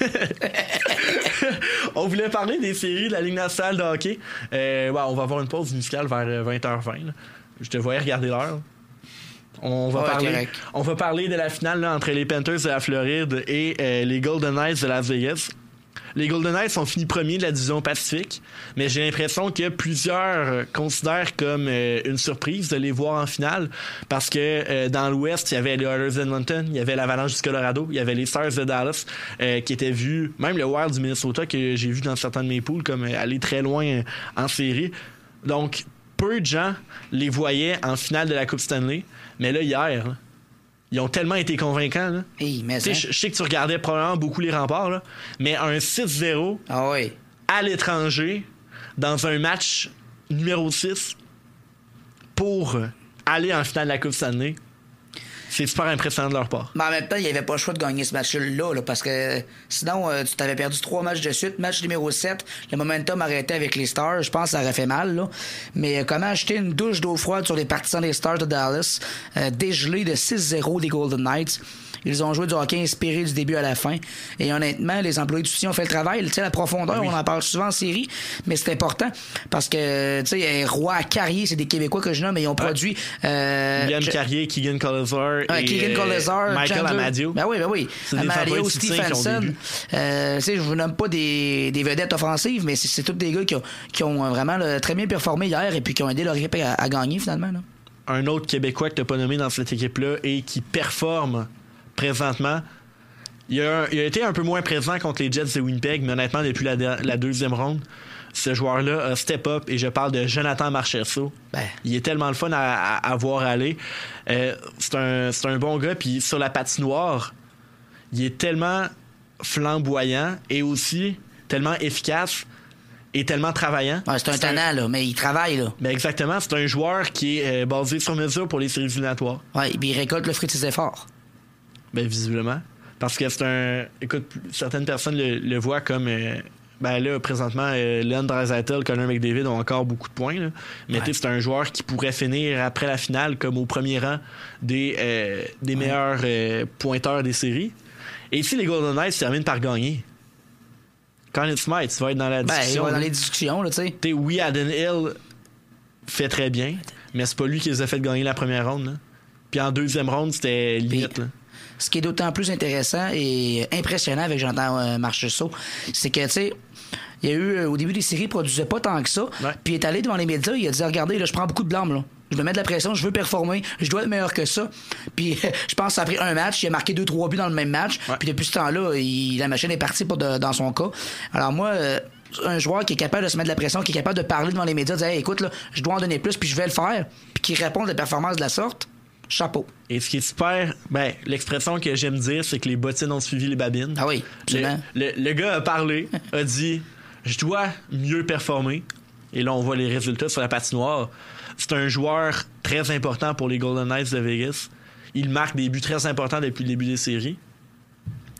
on voulait parler des séries de la Ligue nationale de hockey. Euh, on va avoir une pause musicale vers 20h20. Je te voyais regarder l'heure. On va, parler, on va parler de la finale entre les Panthers de la Floride et les Golden Knights de Las Vegas. Les Golden Knights ont fini premier de la division Pacifique, mais j'ai l'impression que plusieurs euh, considèrent comme euh, une surprise de les voir en finale parce que euh, dans l'Ouest, il y avait les Oilers d'Edmonton, il y avait l'Avalanche du Colorado, il y avait les Stars de Dallas qui étaient vus, même le Wild du Minnesota que j'ai vu dans certains de mes poules comme aller très loin en série. Donc, peu de gens les voyaient en finale de la Coupe Stanley, mais là, hier, ils ont tellement été convaincants. Là. mais je, sais que tu regardais probablement beaucoup les remparts, là, mais un 6-0 ah à l'étranger, dans un match numéro 6, pour aller en finale de la Coupe Stanley, c'est super impressionnant de leur part. Mais en même temps, il n'y avait pas le choix de gagner ce match-là, là, parce que sinon, euh, tu t'avais perdu trois matchs de suite. Match numéro 7, le momentum arrêté avec les Stars. Je pense que ça aurait fait mal. Là. Mais euh, comment acheter une douche d'eau froide sur les partisans des Stars de Dallas, euh, dégelé de 6-0 des Golden Knights? Ils ont joué du hockey inspiré du début à la fin. Et honnêtement, les employés du soutien ont fait le travail. Tu sais, la profondeur, on en parle souvent en série, mais c'est important parce que, tu sais, Roi Carrier, c'est des Québécois que je nomme, mais ils ont produit. Euh, Yann Carrier, Keegan Colazar. et Keegan euh, Michael Amadio. Ben oui, ben oui. Amadio, Stephenson. Euh, tu sais, je vous nomme pas des, des vedettes offensives, mais c'est tous des gars qui ont, qui ont vraiment très bien performé hier et puis qui ont aidé leur équipe à, gagner finalement. un autre Québécois que tu n'as pas nommé dans cette équipe-là et qui performe présentement. Il a, été un peu moins présent contre les Jets de Winnipeg, mais honnêtement, depuis la, deuxième ronde, ce joueur-là a step up et je parle de Jonathan Marchesso. Ben. Il est tellement le fun à, à- à voir aller. Euh, c'est un, bon gars, puis sur la patinoire, il est tellement flamboyant et aussi tellement efficace et tellement travaillant. Ouais, c'est un talent, là, mais il travaille, là. Ben exactement, c'est un joueur qui est euh, basé sur mesure pour les séries éliminatoires. Puis il récolte le fruit de ses efforts. Ben, visiblement. Parce que c'est un. Écoute, certaines personnes le, le voient comme. euh, ben là, présentement, euh, Leon Draisaitl, Connor McDavid ont encore beaucoup de points. là. Mais tu sais, c'est un joueur qui pourrait finir après la finale comme au premier rang des, euh, des meilleurs euh, pointeurs des séries. Et si les Golden Knights terminent par gagner, Conn Smith, tu vas être dans la Ben, discussion. va dans là. les discussions, là, tu sais. Oui, Aden Hill fait très bien, mais c'est pas lui qui les a fait gagner la première ronde. là. Puis en deuxième ronde, c'était limite. Puis- là. Ce qui est d'autant plus intéressant et impressionnant avec Jonathan euh, Marchessault, c'est que, tu sais, il y a eu, euh, au début des séries, il produisait pas tant que ça. Ouais. Puis il est allé devant les médias, il a dit Regardez, là, je prends beaucoup de blâme, là. Je me mets de la pression, je veux performer, je dois être meilleur que ça. Puis je pense que ça a pris un match, il a marqué deux, trois buts dans le même match. Ouais. Puis depuis ce temps-là, il- la machine est partie pour de- dans son cas. Alors moi, euh, un joueur qui est capable de se mettre de la pression, qui est capable de parler devant les médias, de dire Hey, écoute, là, je dois en donner plus, puis je vais le faire, puis qui répond de performances de la sorte, chapeau. Et ce qui est super, ben, l'expression que j'aime dire, c'est que les bottines ont suivi les babines. Ah oui, Le, le- le gars a parlé, a dit Je dois mieux performer. Et là, on voit les résultats sur la patinoire. C'est un joueur très important pour les Golden Knights de Vegas. Il marque des buts très importants depuis le début des séries.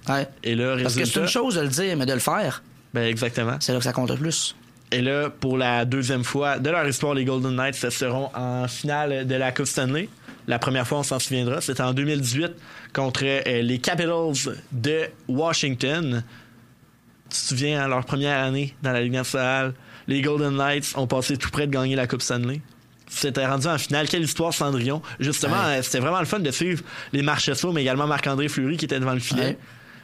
Ouais. Et là, Parce que c'est résultat. une chose de le dire, mais de le faire, Ben, exactement. c'est là que ça compte le plus. Et là, pour la deuxième fois de leur histoire, les Golden Knights se seront en finale de la Coupe Stanley. La première fois, on s'en souviendra, c'était en 2018 contre euh, les Capitals de Washington. Tu te souviens, hein, leur première année dans la Ligue nationale, les Golden Knights ont passé tout près de gagner la Coupe Stanley. C'était rendu en finale. Quelle histoire, Cendrillon. Justement, Ouais. euh, c'était vraiment le fun de suivre les Marchessault, mais également Marc-André Fleury qui était devant le filet. Ouais.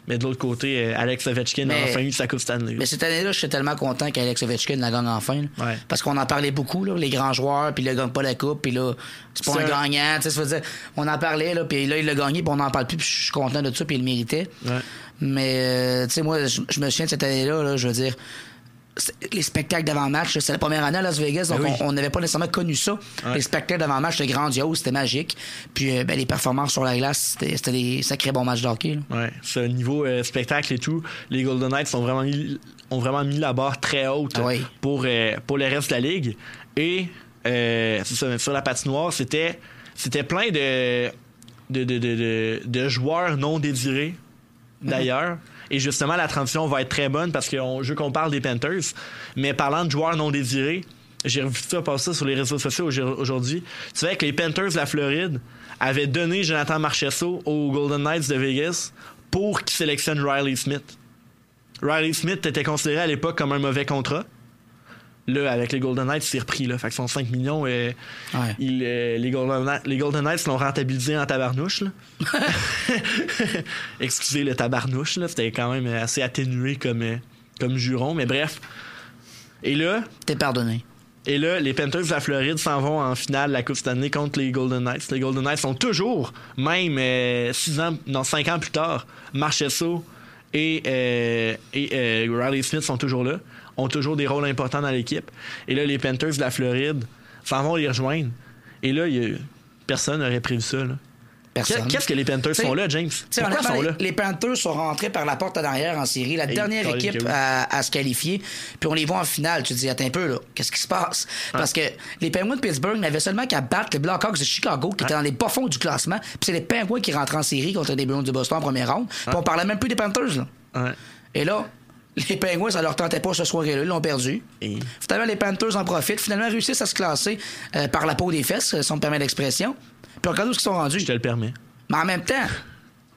Mais de l'autre côté, euh, Alex Ovechkin a Mais- enfin eu sa Coupe Stanley. Mais cette année-là, je suis tellement content qu'Alex Ovechkin la gagne enfin. Ouais. Parce qu'on en parlait beaucoup, là, les grands joueurs, puis il ne gagne pas la coupe, puis là, c'est pas un gagnant. dire, on en parlait, là, puis là, il l'a gagné, puis on n'en parle plus, puis je suis content de ça, puis il le méritait. Ouais. Mais, euh, tu sais, moi, je me souviens de cette année-là, là, je veux dire, les spectacles d'avant-match, c'est la première année à Las Vegas, donc Ben oui. on- n'avait pas nécessairement connu ça. Ouais. Les spectacles d'avant-match, c'était grandiose, c'était magique. Puis euh, ben, les performances sur la glace, c'était des sacrés bons matchs de hockey. là. Ouais, ce niveau euh, spectacle et tout, les Golden Knights ont vraiment mis, ont vraiment mis la barre très haute Ah pour, euh, pour le reste de la ligue. Et euh, ça, sur la patinoire, c'était, c'était plein de, de, de, de, de- de joueurs non désirés, d'ailleurs. Et justement, la transition va être très bonne parce que je veux qu'on parle des Panthers. Mais parlant de joueurs non désirés, j'ai revu ça passer sur les réseaux sociaux aujourd- aujourd'hui. Tu sais que les Panthers de la Floride avaient donné Jonathan Marchesso aux Golden Knights de Vegas pour qu'ils sélectionnent Riley Smith. Riley Smith était considéré à l'époque comme un mauvais contrat. Là, avec les Golden Knights, c'est repris. Là. Fait que son 5 millions, euh, Ouais. il, euh, les, Golden, Knights- les Golden Knights l'ont rentabilisé en tabarnouche. Là. Excusez le tabarnouche, là. c'était quand même assez atténué comme, euh, comme juron, mais bref. Et là, T'es pardonné. et là, les Panthers de la Floride s'en vont en finale de la Coupe Stanley contre les Golden Knights. Les Golden Knights sont toujours, même euh, six ans, non, cinq ans plus tard, Marchesso et, euh, et euh, Riley Smith sont toujours là, ont toujours des rôles importants dans l'équipe. Et là, les Panthers de la Floride s'en vont les rejoindre. Et là, il y a- personne n'aurait prévu ça. là. Personne. Qu'est-ce que les Panthers T'sais, font là, James? T'sais, Pourquoi ils honnêtement, sont là? les, les Panthers sont rentrés par la porte en arrière en série, la Hey, dernière Colin équipe à, à se qualifier, puis on les voit en finale. Tu te dis, attends un peu, là, qu'est-ce qui se passe? Parce que les Penguins de Pittsburgh n'avaient seulement qu'à battre les Blackhawks de Chicago, qui étaient dans les bas fonds du classement, puis c'est les Penguins qui rentrent en série contre les Bruins de Boston en première ronde, puis on parlait même plus des Panthers. Là. Et là, les Penguins, ça leur tentait pas ce soir-là, ils l'ont perdu. Et- Finalement, les Panthers en profitent, finalement réussissent à se classer euh, par la peau des fesses, si on me permet l'expression. Puis regarde où ils sont rendus. Je te le permets. Mais en même temps,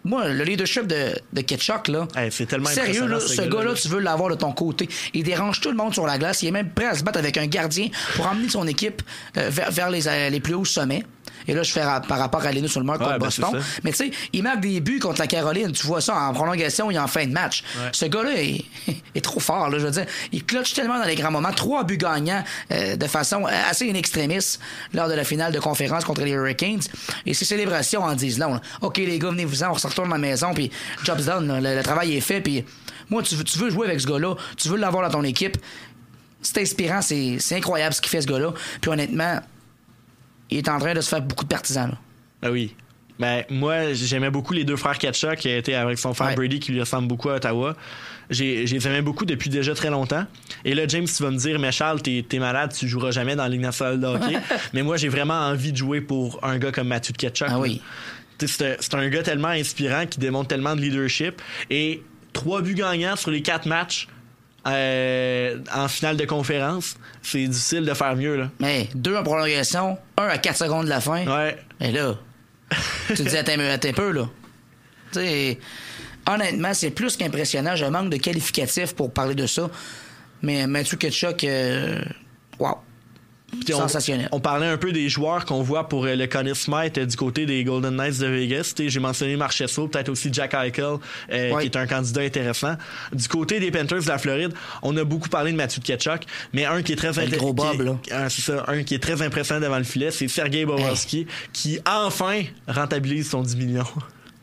moi, le leadership de, de Ketchuk, là. Hey, c'est tellement Sérieux, là, ce gars-là, gars-là, là. tu veux l'avoir de ton côté. Il dérange tout le monde sur la glace. Il est même prêt à se battre avec un gardien pour emmener son équipe euh, vers, vers les, euh, les plus hauts sommets. Et là, je fais par rapport à Lenus sur le contre Ouais, ben, Boston. Mais tu sais, il marque des buts contre la Caroline. Tu vois ça en prolongation et en fin de match. Ouais. Ce gars-là est, est trop fort. Là, je veux dire, il clutche tellement dans les grands moments. Trois buts gagnants euh, de façon assez in extremis lors de la finale de conférence contre les Hurricanes. Et ces célébrations en disent long. là. OK, les gars, venez-vous-en, on se retourne à la maison, puis job's done. là. Le, le travail est fait. Puis moi, tu veux, tu veux jouer avec ce gars-là. Tu veux l'avoir dans ton équipe c'est inspirant, c'est incroyable ce qu'il fait, ce gars-là. Puis honnêtement, il est en train de se faire beaucoup de partisans. Là. Ben oui. Ben, moi, j'aimais beaucoup les deux frères Ketchuk qui étaient avec son frère Ouais. Brady qui lui ressemble beaucoup à Ottawa. J'ai, j'ai les aimais beaucoup depuis déjà très longtemps. Et là, James, tu vas me dire, mais Charles, t'es, t'es malade, tu joueras jamais dans la Ligue nationale de hockey. mais moi, j'ai vraiment envie de jouer pour un gars comme Mathieu de Ketchuk. Ah oui. C'est, c'est un gars tellement inspirant qui démontre tellement de leadership. Et trois buts gagnants sur les quatre matchs euh, en finale de conférence, c'est difficile de faire mieux. Là. Mais deux en prolongation, un à 4 secondes de la fin. Ouais. Mais là, tu te dis, attends, attends un peu, là. Tu sais, honnêtement, c'est plus qu'impressionnant. Je manque de qualificatifs pour parler de ça. Mais Mathieu Ketchuk, euh, wow. On- Sensationnel. On, parlait un peu des joueurs qu'on voit pour euh, le Conn Smythe euh, du côté des Golden Knights de Vegas. J'ai mentionné Marchesso, peut-être aussi Jack Eichel, euh, qui est un candidat intéressant. Du côté des Panthers de la Floride, on a beaucoup parlé de Mathieu Ketchuk, mais un qui est très gros Bob, là. Ça, un qui est très impressionnant devant le filet, c'est Sergei Bobrovsky, qui enfin rentabilise son 10 millions.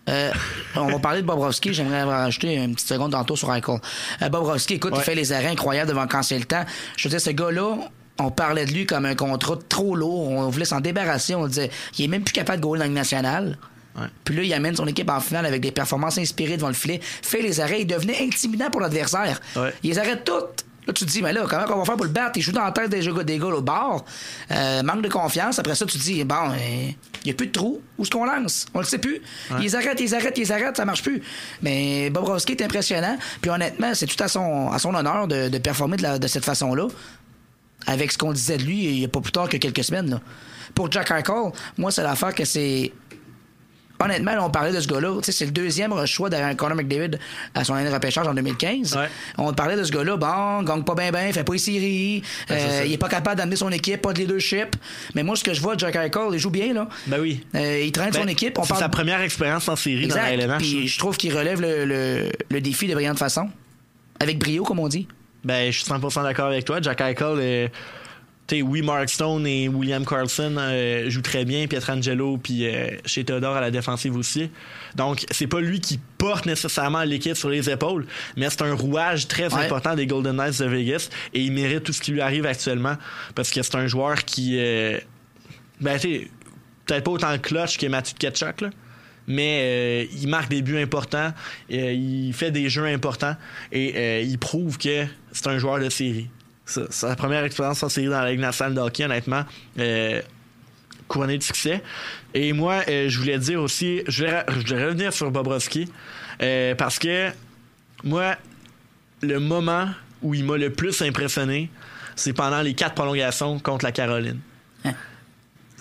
Euh, on va parler de Bobrovski. J'aimerais rajouter une petite seconde tantôt sur Eichel. Euh, Bobrovski, écoute, il fait les arrêts incroyables devant quand c'est le temps. Je veux dire, ce gars-là, on parlait de lui comme un contrat trop lourd. On voulait s'en débarrasser. On disait, il est même plus capable de gagner dans nationale. Ouais. Puis là, il amène son équipe en finale avec des performances inspirées devant le filet, fait les arrêts, il devenait intimidant pour l'adversaire. Ouais. Il les arrête toutes. Là, tu te dis, mais là, comment on va faire pour le battre? Il joue dans la tête des gars, des gars au bord. Euh, manque de confiance. Après ça, tu te dis, bon, euh, il n'y a plus de trou. Où est-ce qu'on lance? On le sait plus. Ils les arrêtent, ils les arrêtent, ils les arrêtent, ça marche plus. Mais Bobrovski est impressionnant. Puis honnêtement, c'est tout à son, à son honneur de, de performer de, la- de cette façon-là. Avec ce qu'on disait de lui il n'y a pas plus tard que quelques semaines. Là. Pour Jack Eichel, moi, c'est l'affaire que c'est honnêtement, là, on parlait de ce gars-là. C'est le deuxième choix derrière Conor McDavid à son année de repêchage en 2015. Ouais. On parlait de ce gars-là. Bon, gagne pas bien, bien, fait pas les séries. C'est euh, il est pas capable d'amener son équipe, pas de leadership. Mais moi, ce que je vois, Jack Eichel, il joue bien. là. Ben oui. Euh, il traîne son Ben, équipe. C'est parle... sa première expérience en série dans la Exact. LNH. Puis je trouve qu'il relève le, le- le défi de brillante façon. Avec brio, comme on dit. Ben, je suis 100% d'accord avec toi. Jack Eichel, euh, tu sais, oui, Mark Stone et William Carlson euh, jouent très bien, Pietrangelo, puis euh, chez Theodore à la défensive aussi. Donc, c'est pas lui qui porte nécessairement l'équipe sur les épaules, mais c'est un rouage très Ouais. important des Golden Knights de Vegas et il mérite tout ce qui lui arrive actuellement parce que c'est un joueur qui, euh, ben, tu sais, peut-être pas autant clutch que Mathieu Ketchuk, là. Mais euh, il marque des buts importants, euh, il fait des jeux importants et euh, il prouve que c'est un joueur de série. Sa première expérience en série dans la Ligue nationale de hockey, honnêtement, euh, couronné de succès. Et moi, je voulais dire aussi, je voulais, revenir sur Bobrovski parce que moi, le moment où il m'a le plus impressionné, c'est pendant les quatre prolongations contre la Caroline.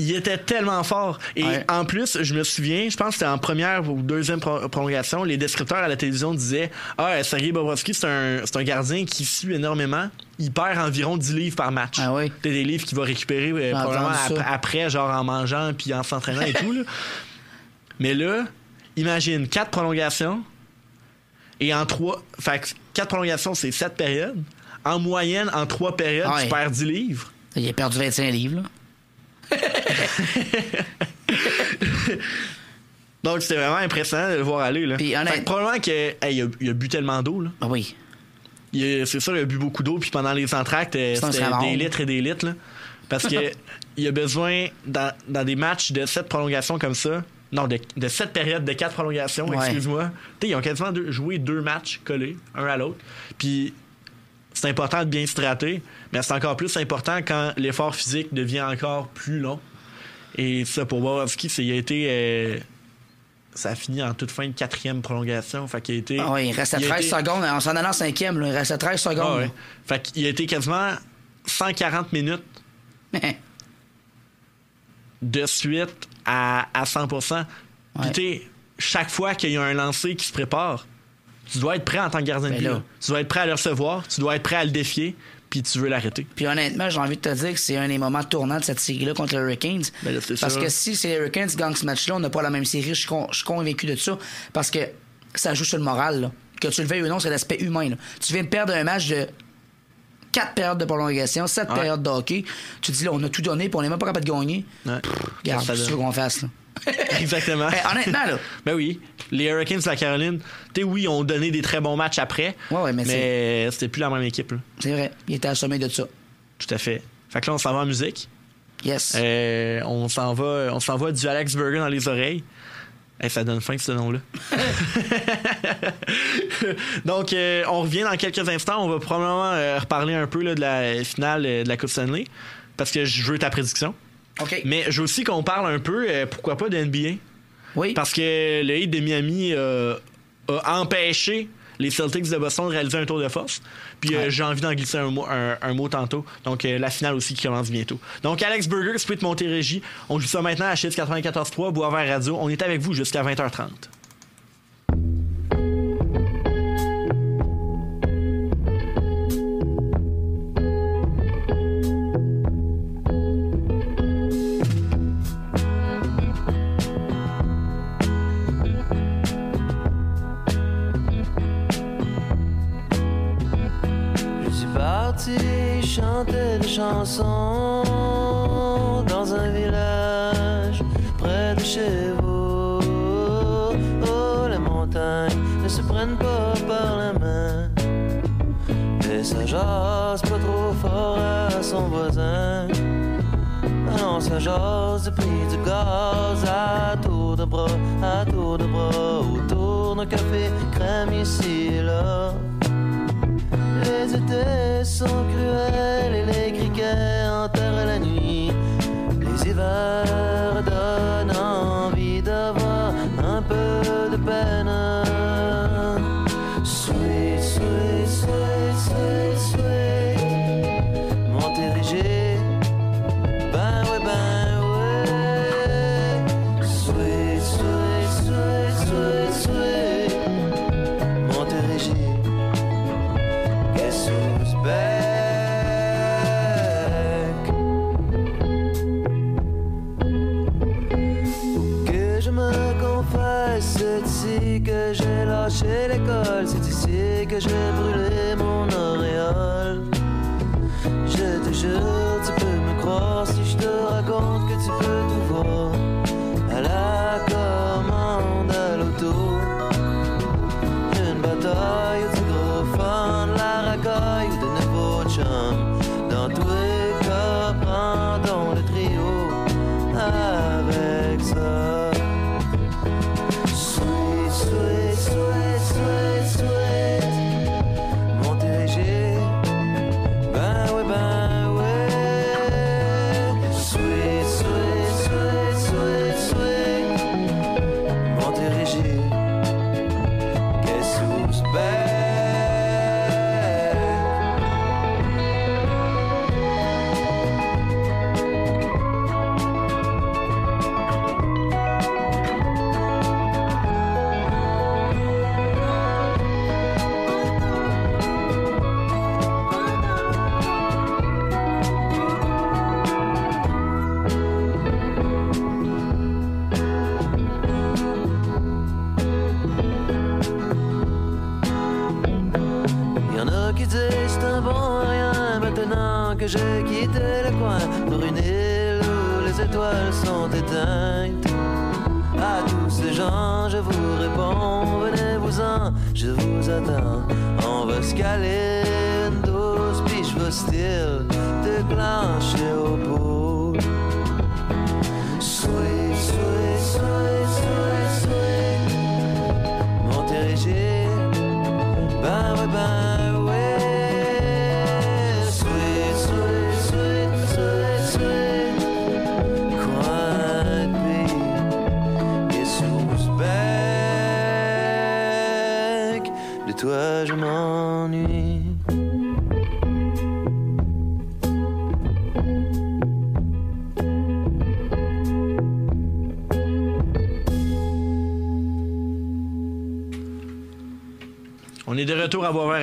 Il était tellement fort. Et Ouais. en plus, je me souviens, je pense que c'était en première ou deuxième pro- prolongation, les descripteurs à la télévision disaient Ah, Sergei Bobrovski, c'est un, c'est un gardien qui suit énormément. Il perd environ 10 livres par match. Ah oui. T'as des livres qu'il va récupérer euh, probablement ap- après, genre en mangeant puis en s'entraînant et tout. là. Mais là, imagine quatre prolongations et en trois. Fait que quatre prolongations, c'est sept périodes. En moyenne, en trois périodes, Ouais. tu perds 10 livres. Il a perdu 25 livres. Là. Donc, c'était vraiment impressionnant de le voir aller. Là. Puis, honnête- Fait que probablement qu'il a, il a bu tellement d'eau. là. Ah oui. Il C'est sûr, il a bu beaucoup d'eau. Puis pendant les entractes, euh, c'était des litres et des litres. là. Parce que il a besoin, dans, dans des matchs de sept prolongations comme ça, non, de, de sept périodes de quatre prolongations, Ouais. excuse-moi. Ils ont quasiment deux- joué deux matchs collés, un à l'autre. Puis c'est important de bien se hydrater, mais c'est encore plus important quand l'effort physique devient encore plus long. Et ça, pour Bobrovski, c'est il a été. euh, ça a fini en toute fin de quatrième prolongation. Fait qu'il a été. Ah oui, il restait il a 13 été- secondes. En s'en allant cinquième, là, il restait 13 secondes. ah ouais. Fait qu'il a été quasiment 140 minutes de suite à, à 100%. Puis chaque fois qu'il y a un lancer qui se prépare, tu dois être prêt en tant que gardien de Ben but. Tu dois être prêt à le recevoir, tu dois être prêt à le défier, puis tu veux l'arrêter. Puis honnêtement, j'ai envie de te dire que c'est un des moments tournants de cette série-là contre les Hurricanes. Ben là, parce sûr. que si c'est les Hurricanes qui gagnent ce match-là, on n'a pas la même série. Je suis con- convaincu de ça. Parce que ça joue sur le moral. là. Que tu le veuilles ou non, c'est l'aspect humain. là. Tu viens de perdre un match de 4 périodes de prolongation, 7 Ouais. périodes de hockey. Tu te dis, là, on a tout donné, puis on n'est même pas capable de gagner. Ouais. Regarde, donne. veux qu'on fasse, là? Exactement. Eh, honnêtement, là. Ben oui. Les Hurricanes de la Caroline, tu sais, oui, ont donné des très bons matchs après. Ouais, ouais, mais mais c'était plus la même équipe. C'est vrai. Il était à sommet de ça. Tout à fait. Fait que là, on s'en va en musique. Yes. Euh, on s'en va, on s'en va du Alex Burger dans les oreilles. Eh, ça donne faim ce nom-là. Donc, euh, on revient dans quelques instants. On va probablement euh, reparler un peu là, de la finale de la Coupe Stanley parce que je veux ta prédiction. Mais je veux aussi qu'on parle un peu, euh, pourquoi pas, de NBA. oui. Parce que le Heat de Miami euh, a empêché les Celtics de Boston de réaliser un tour de force. Puis euh, j'ai envie d'en glisser un mot, un, un mot tantôt. Donc la finale aussi qui commence bientôt. Donc Alex Burger, Split Montérégie. On joue ça maintenant à Chips 94.3, Boisvert Radio. On est avec vous jusqu'à 20h30. Parti chanter des chansons dans un village près de chez vous. Oh, les montagnes ne se prennent pas par la main. Et ça jase pas trop fort à son voisin. Non, ça jase du prix du gaz à tour de bras, à tour de bras, autour d'un café crème ici là. Les étés sont cruels quitté le coin pour une île où les étoiles sont éteintes. À tous ces gens, je vous réponds, venez-vous-en, je vous attends. On va se caler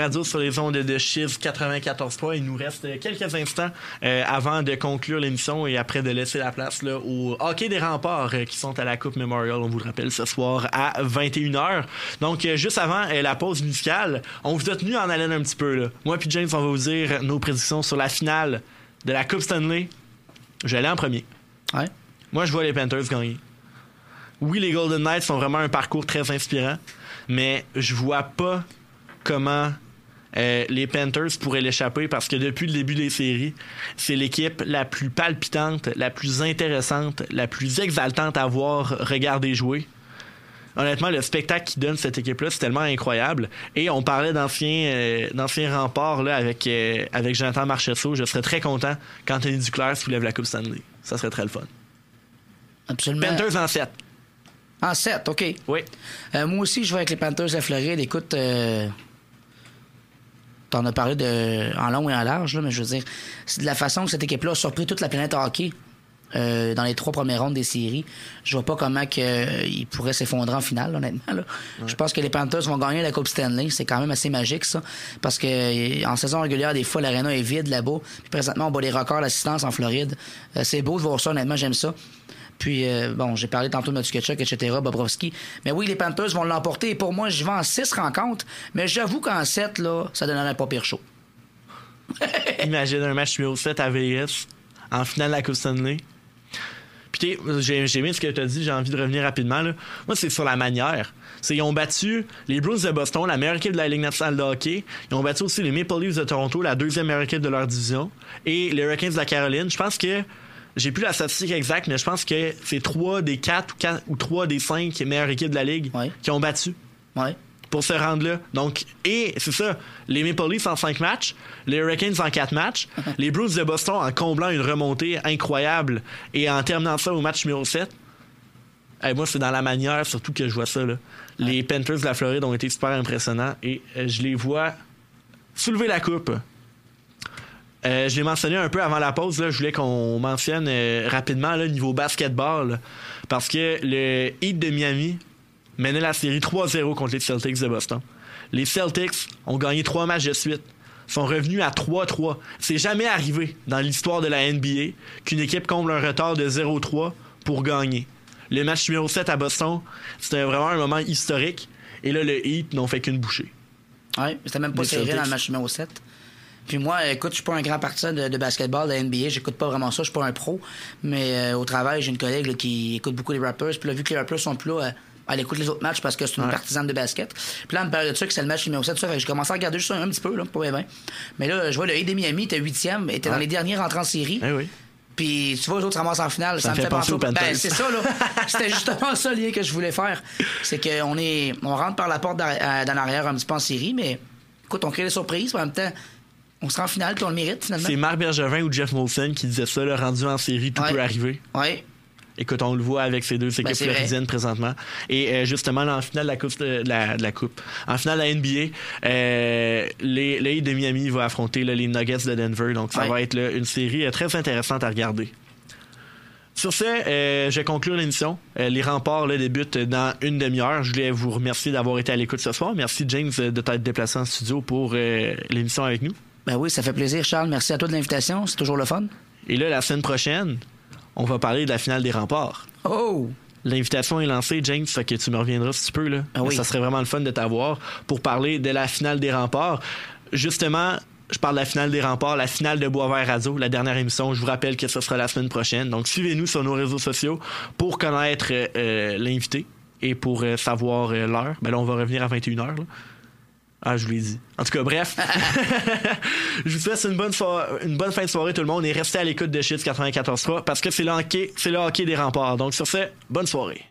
Radio sur les ondes de Chiz 94.3. Il nous reste quelques instants euh, avant de conclure l'émission et après de laisser la place là, au hockey des remparts euh, qui sont à la Coupe Memorial, on vous le rappelle, ce soir à 21h. Donc, euh, juste avant euh, la pause musicale, on vous a tenu en haleine un petit peu. Là. Moi puis James, on va vous dire nos prédictions sur la finale de la Coupe Stanley. Je vais aller en premier. Ouais. Moi, je vois les Panthers gagner. oui, les Golden Knights sont vraiment un parcours très inspirant, mais je vois pas comment euh, les Panthers pourraient l'échapper parce que depuis le début des séries, c'est l'équipe la plus palpitante, la plus intéressante, la plus exaltante à voir regarder jouer. Honnêtement, le spectacle qui donne cette équipe-là, c'est tellement incroyable. Et on parlait d'anciens euh, remparts là, avec, euh, avec Jonathan Marchessault. Je serais très content quand Anthony Duclair soulève la Coupe Stanley. Ça serait très le fun. Absolument. Panthers en 7. En 7, OK. Oui. Euh, moi aussi, je vais avec les Panthers la Floride. Écoute, t'en as parlé de, en long et en large, là, mais je veux dire, c'est de la façon que cette équipe-là a surpris toute la planète hockey euh, dans les trois premières rondes des séries. Je vois pas comment que, euh, ils pourraient s'effondrer en finale, honnêtement. Là. Je pense que les Panthers vont gagner la Coupe Stanley. C'est quand même assez magique, ça. Parce que euh, en saison régulière, des fois, l'aréna est vide là-bas. Puis présentement, on bat les records d'assistance en Floride. Euh, c'est beau de voir ça, honnêtement, j'aime ça. Puis, euh, bon, j'ai parlé tantôt de Matukachuk, etc., Bobrovski. Mais oui, les Panthers vont l'emporter. Et pour moi, je vais en six rencontres. Mais j'avoue qu'en sept, là, ça donnerait pas pire chaud. Imagine un match numéro 7 à Vegas en finale de la Coupe Stanley. Puis j'ai j'ai aimé ce que tu as dit, j'ai envie de revenir rapidement. Moi, c'est sur la manière. Ils ont battu les Bruins de Boston, la meilleure équipe de la Ligue nationale de hockey. Ils ont battu aussi les Maple Leafs de Toronto, la deuxième meilleure équipe de leur division. Et les Hurricanes de la Caroline. Je pense que, j'ai plus la statistique exacte, mais je pense que c'est trois des quatre ou, trois des cinq meilleures équipes de la Ligue Ouais. qui ont battu Ouais. pour se rendre là. Donc, et c'est ça, les Maple Leafs en 5 matchs, les Hurricanes en 4 matchs, les Bruins de Boston en comblant une remontée incroyable et en terminant ça au match numéro 7. Eh, moi, c'est dans la manière surtout que je vois ça. là. Les Panthers de la Floride ont été super impressionnants et euh, je les vois soulever la coupe. Euh, je l'ai mentionné un peu avant la pause. Là, je voulais qu'on mentionne euh, rapidement le niveau basketball. là, parce que le Heat de Miami menait la série 3-0 contre les Celtics de Boston. Les Celtics ont gagné trois matchs de suite. Sont revenus à 3-3. C'est jamais arrivé dans l'histoire de la NBA qu'une équipe comble un retard de 0-3 pour gagner. Le match numéro 7 à Boston, c'était vraiment un moment historique. Et là, le Heat n'ont fait qu'une bouchée. Ouais, c'était même pas serré dans le match numéro 7. Puis moi, écoute, je suis pas un grand partisan de, de basketball, de NBA. J'écoute pas vraiment ça. Je suis pas un pro. Mais euh, au travail, j'ai une collègue là, qui écoute beaucoup les Raptors. Puis là, vu que les Raptors sont plus là, euh, elle écoute les autres matchs parce que c'est une Ouais. partisane de basket. Puis là, elle me de ça, que c'est le match numéro 7. tout Ça, fait que j'ai commencé à regarder juste un, un petit peu, là, pas bien. Mais là, je vois le Heat de Miami, était huitième, était dans Ouais. les derniers rentrants en série. Eh oui. Puis tu vois, les autres se ramassent en finale. Ça, Ça me fait fait penser penser aux au... Ben, c'est ça, là. C'était justement ça le lien que je voulais faire. C'est qu'on est... On rentre par la porte à- dans l'arrière un petit peu en série, mais écoute, on crée des surprises. En même temps, on sera en finale, puis on le mérite, finalement. C'est Marc Bergevin ou Jeff Molson qui disait ça, le rendu en série, tout Ouais. peut arriver. Ouais. Écoute, on le voit avec ces deux équipes Ben, c'est vrai. floridiennes présentement. Et euh, justement, en finale de la coupe, de la, de la coupe, en finale de la NBA, euh, les, les de Miami va affronter là, les Nuggets de Denver. Donc, ça Ouais. va être là, une série euh, très intéressante à regarder. Sur ce, euh, je vais conclure l'émission. Euh, les remparts là, débutent dans une demi-heure. Je voulais vous remercier d'avoir été à l'écoute ce soir. Merci, James, euh, de t'être déplacé en studio pour euh, l'émission avec nous. Ben oui, ça fait plaisir, Charles. Merci à toi de l'invitation. C'est toujours le fun. Et là, la semaine prochaine, on va parler de la finale des remparts. Oh! L'invitation est lancée, James, fait que tu me reviendras si tu peux. Là. Ah oui. Ça serait vraiment le fun de t'avoir pour parler de la finale des remparts. Justement, je parle de la finale des remparts, la finale de Boisvert Radio, la dernière émission. Je vous rappelle que ce sera la semaine prochaine. Donc, suivez-nous sur nos réseaux sociaux pour connaître euh, euh, l'invité et pour euh, savoir euh, l'heure. Ben là, on va revenir à 21h. Là. Ah, je vous l'ai dit. En tout cas, bref. je vous souhaite une bonne, une bonne fin de soirée, tout le monde, et restez à l'écoute de Shit 94.3 parce que c'est le hockey, c'est le hockey des remparts. Donc, sur ce, bonne soirée.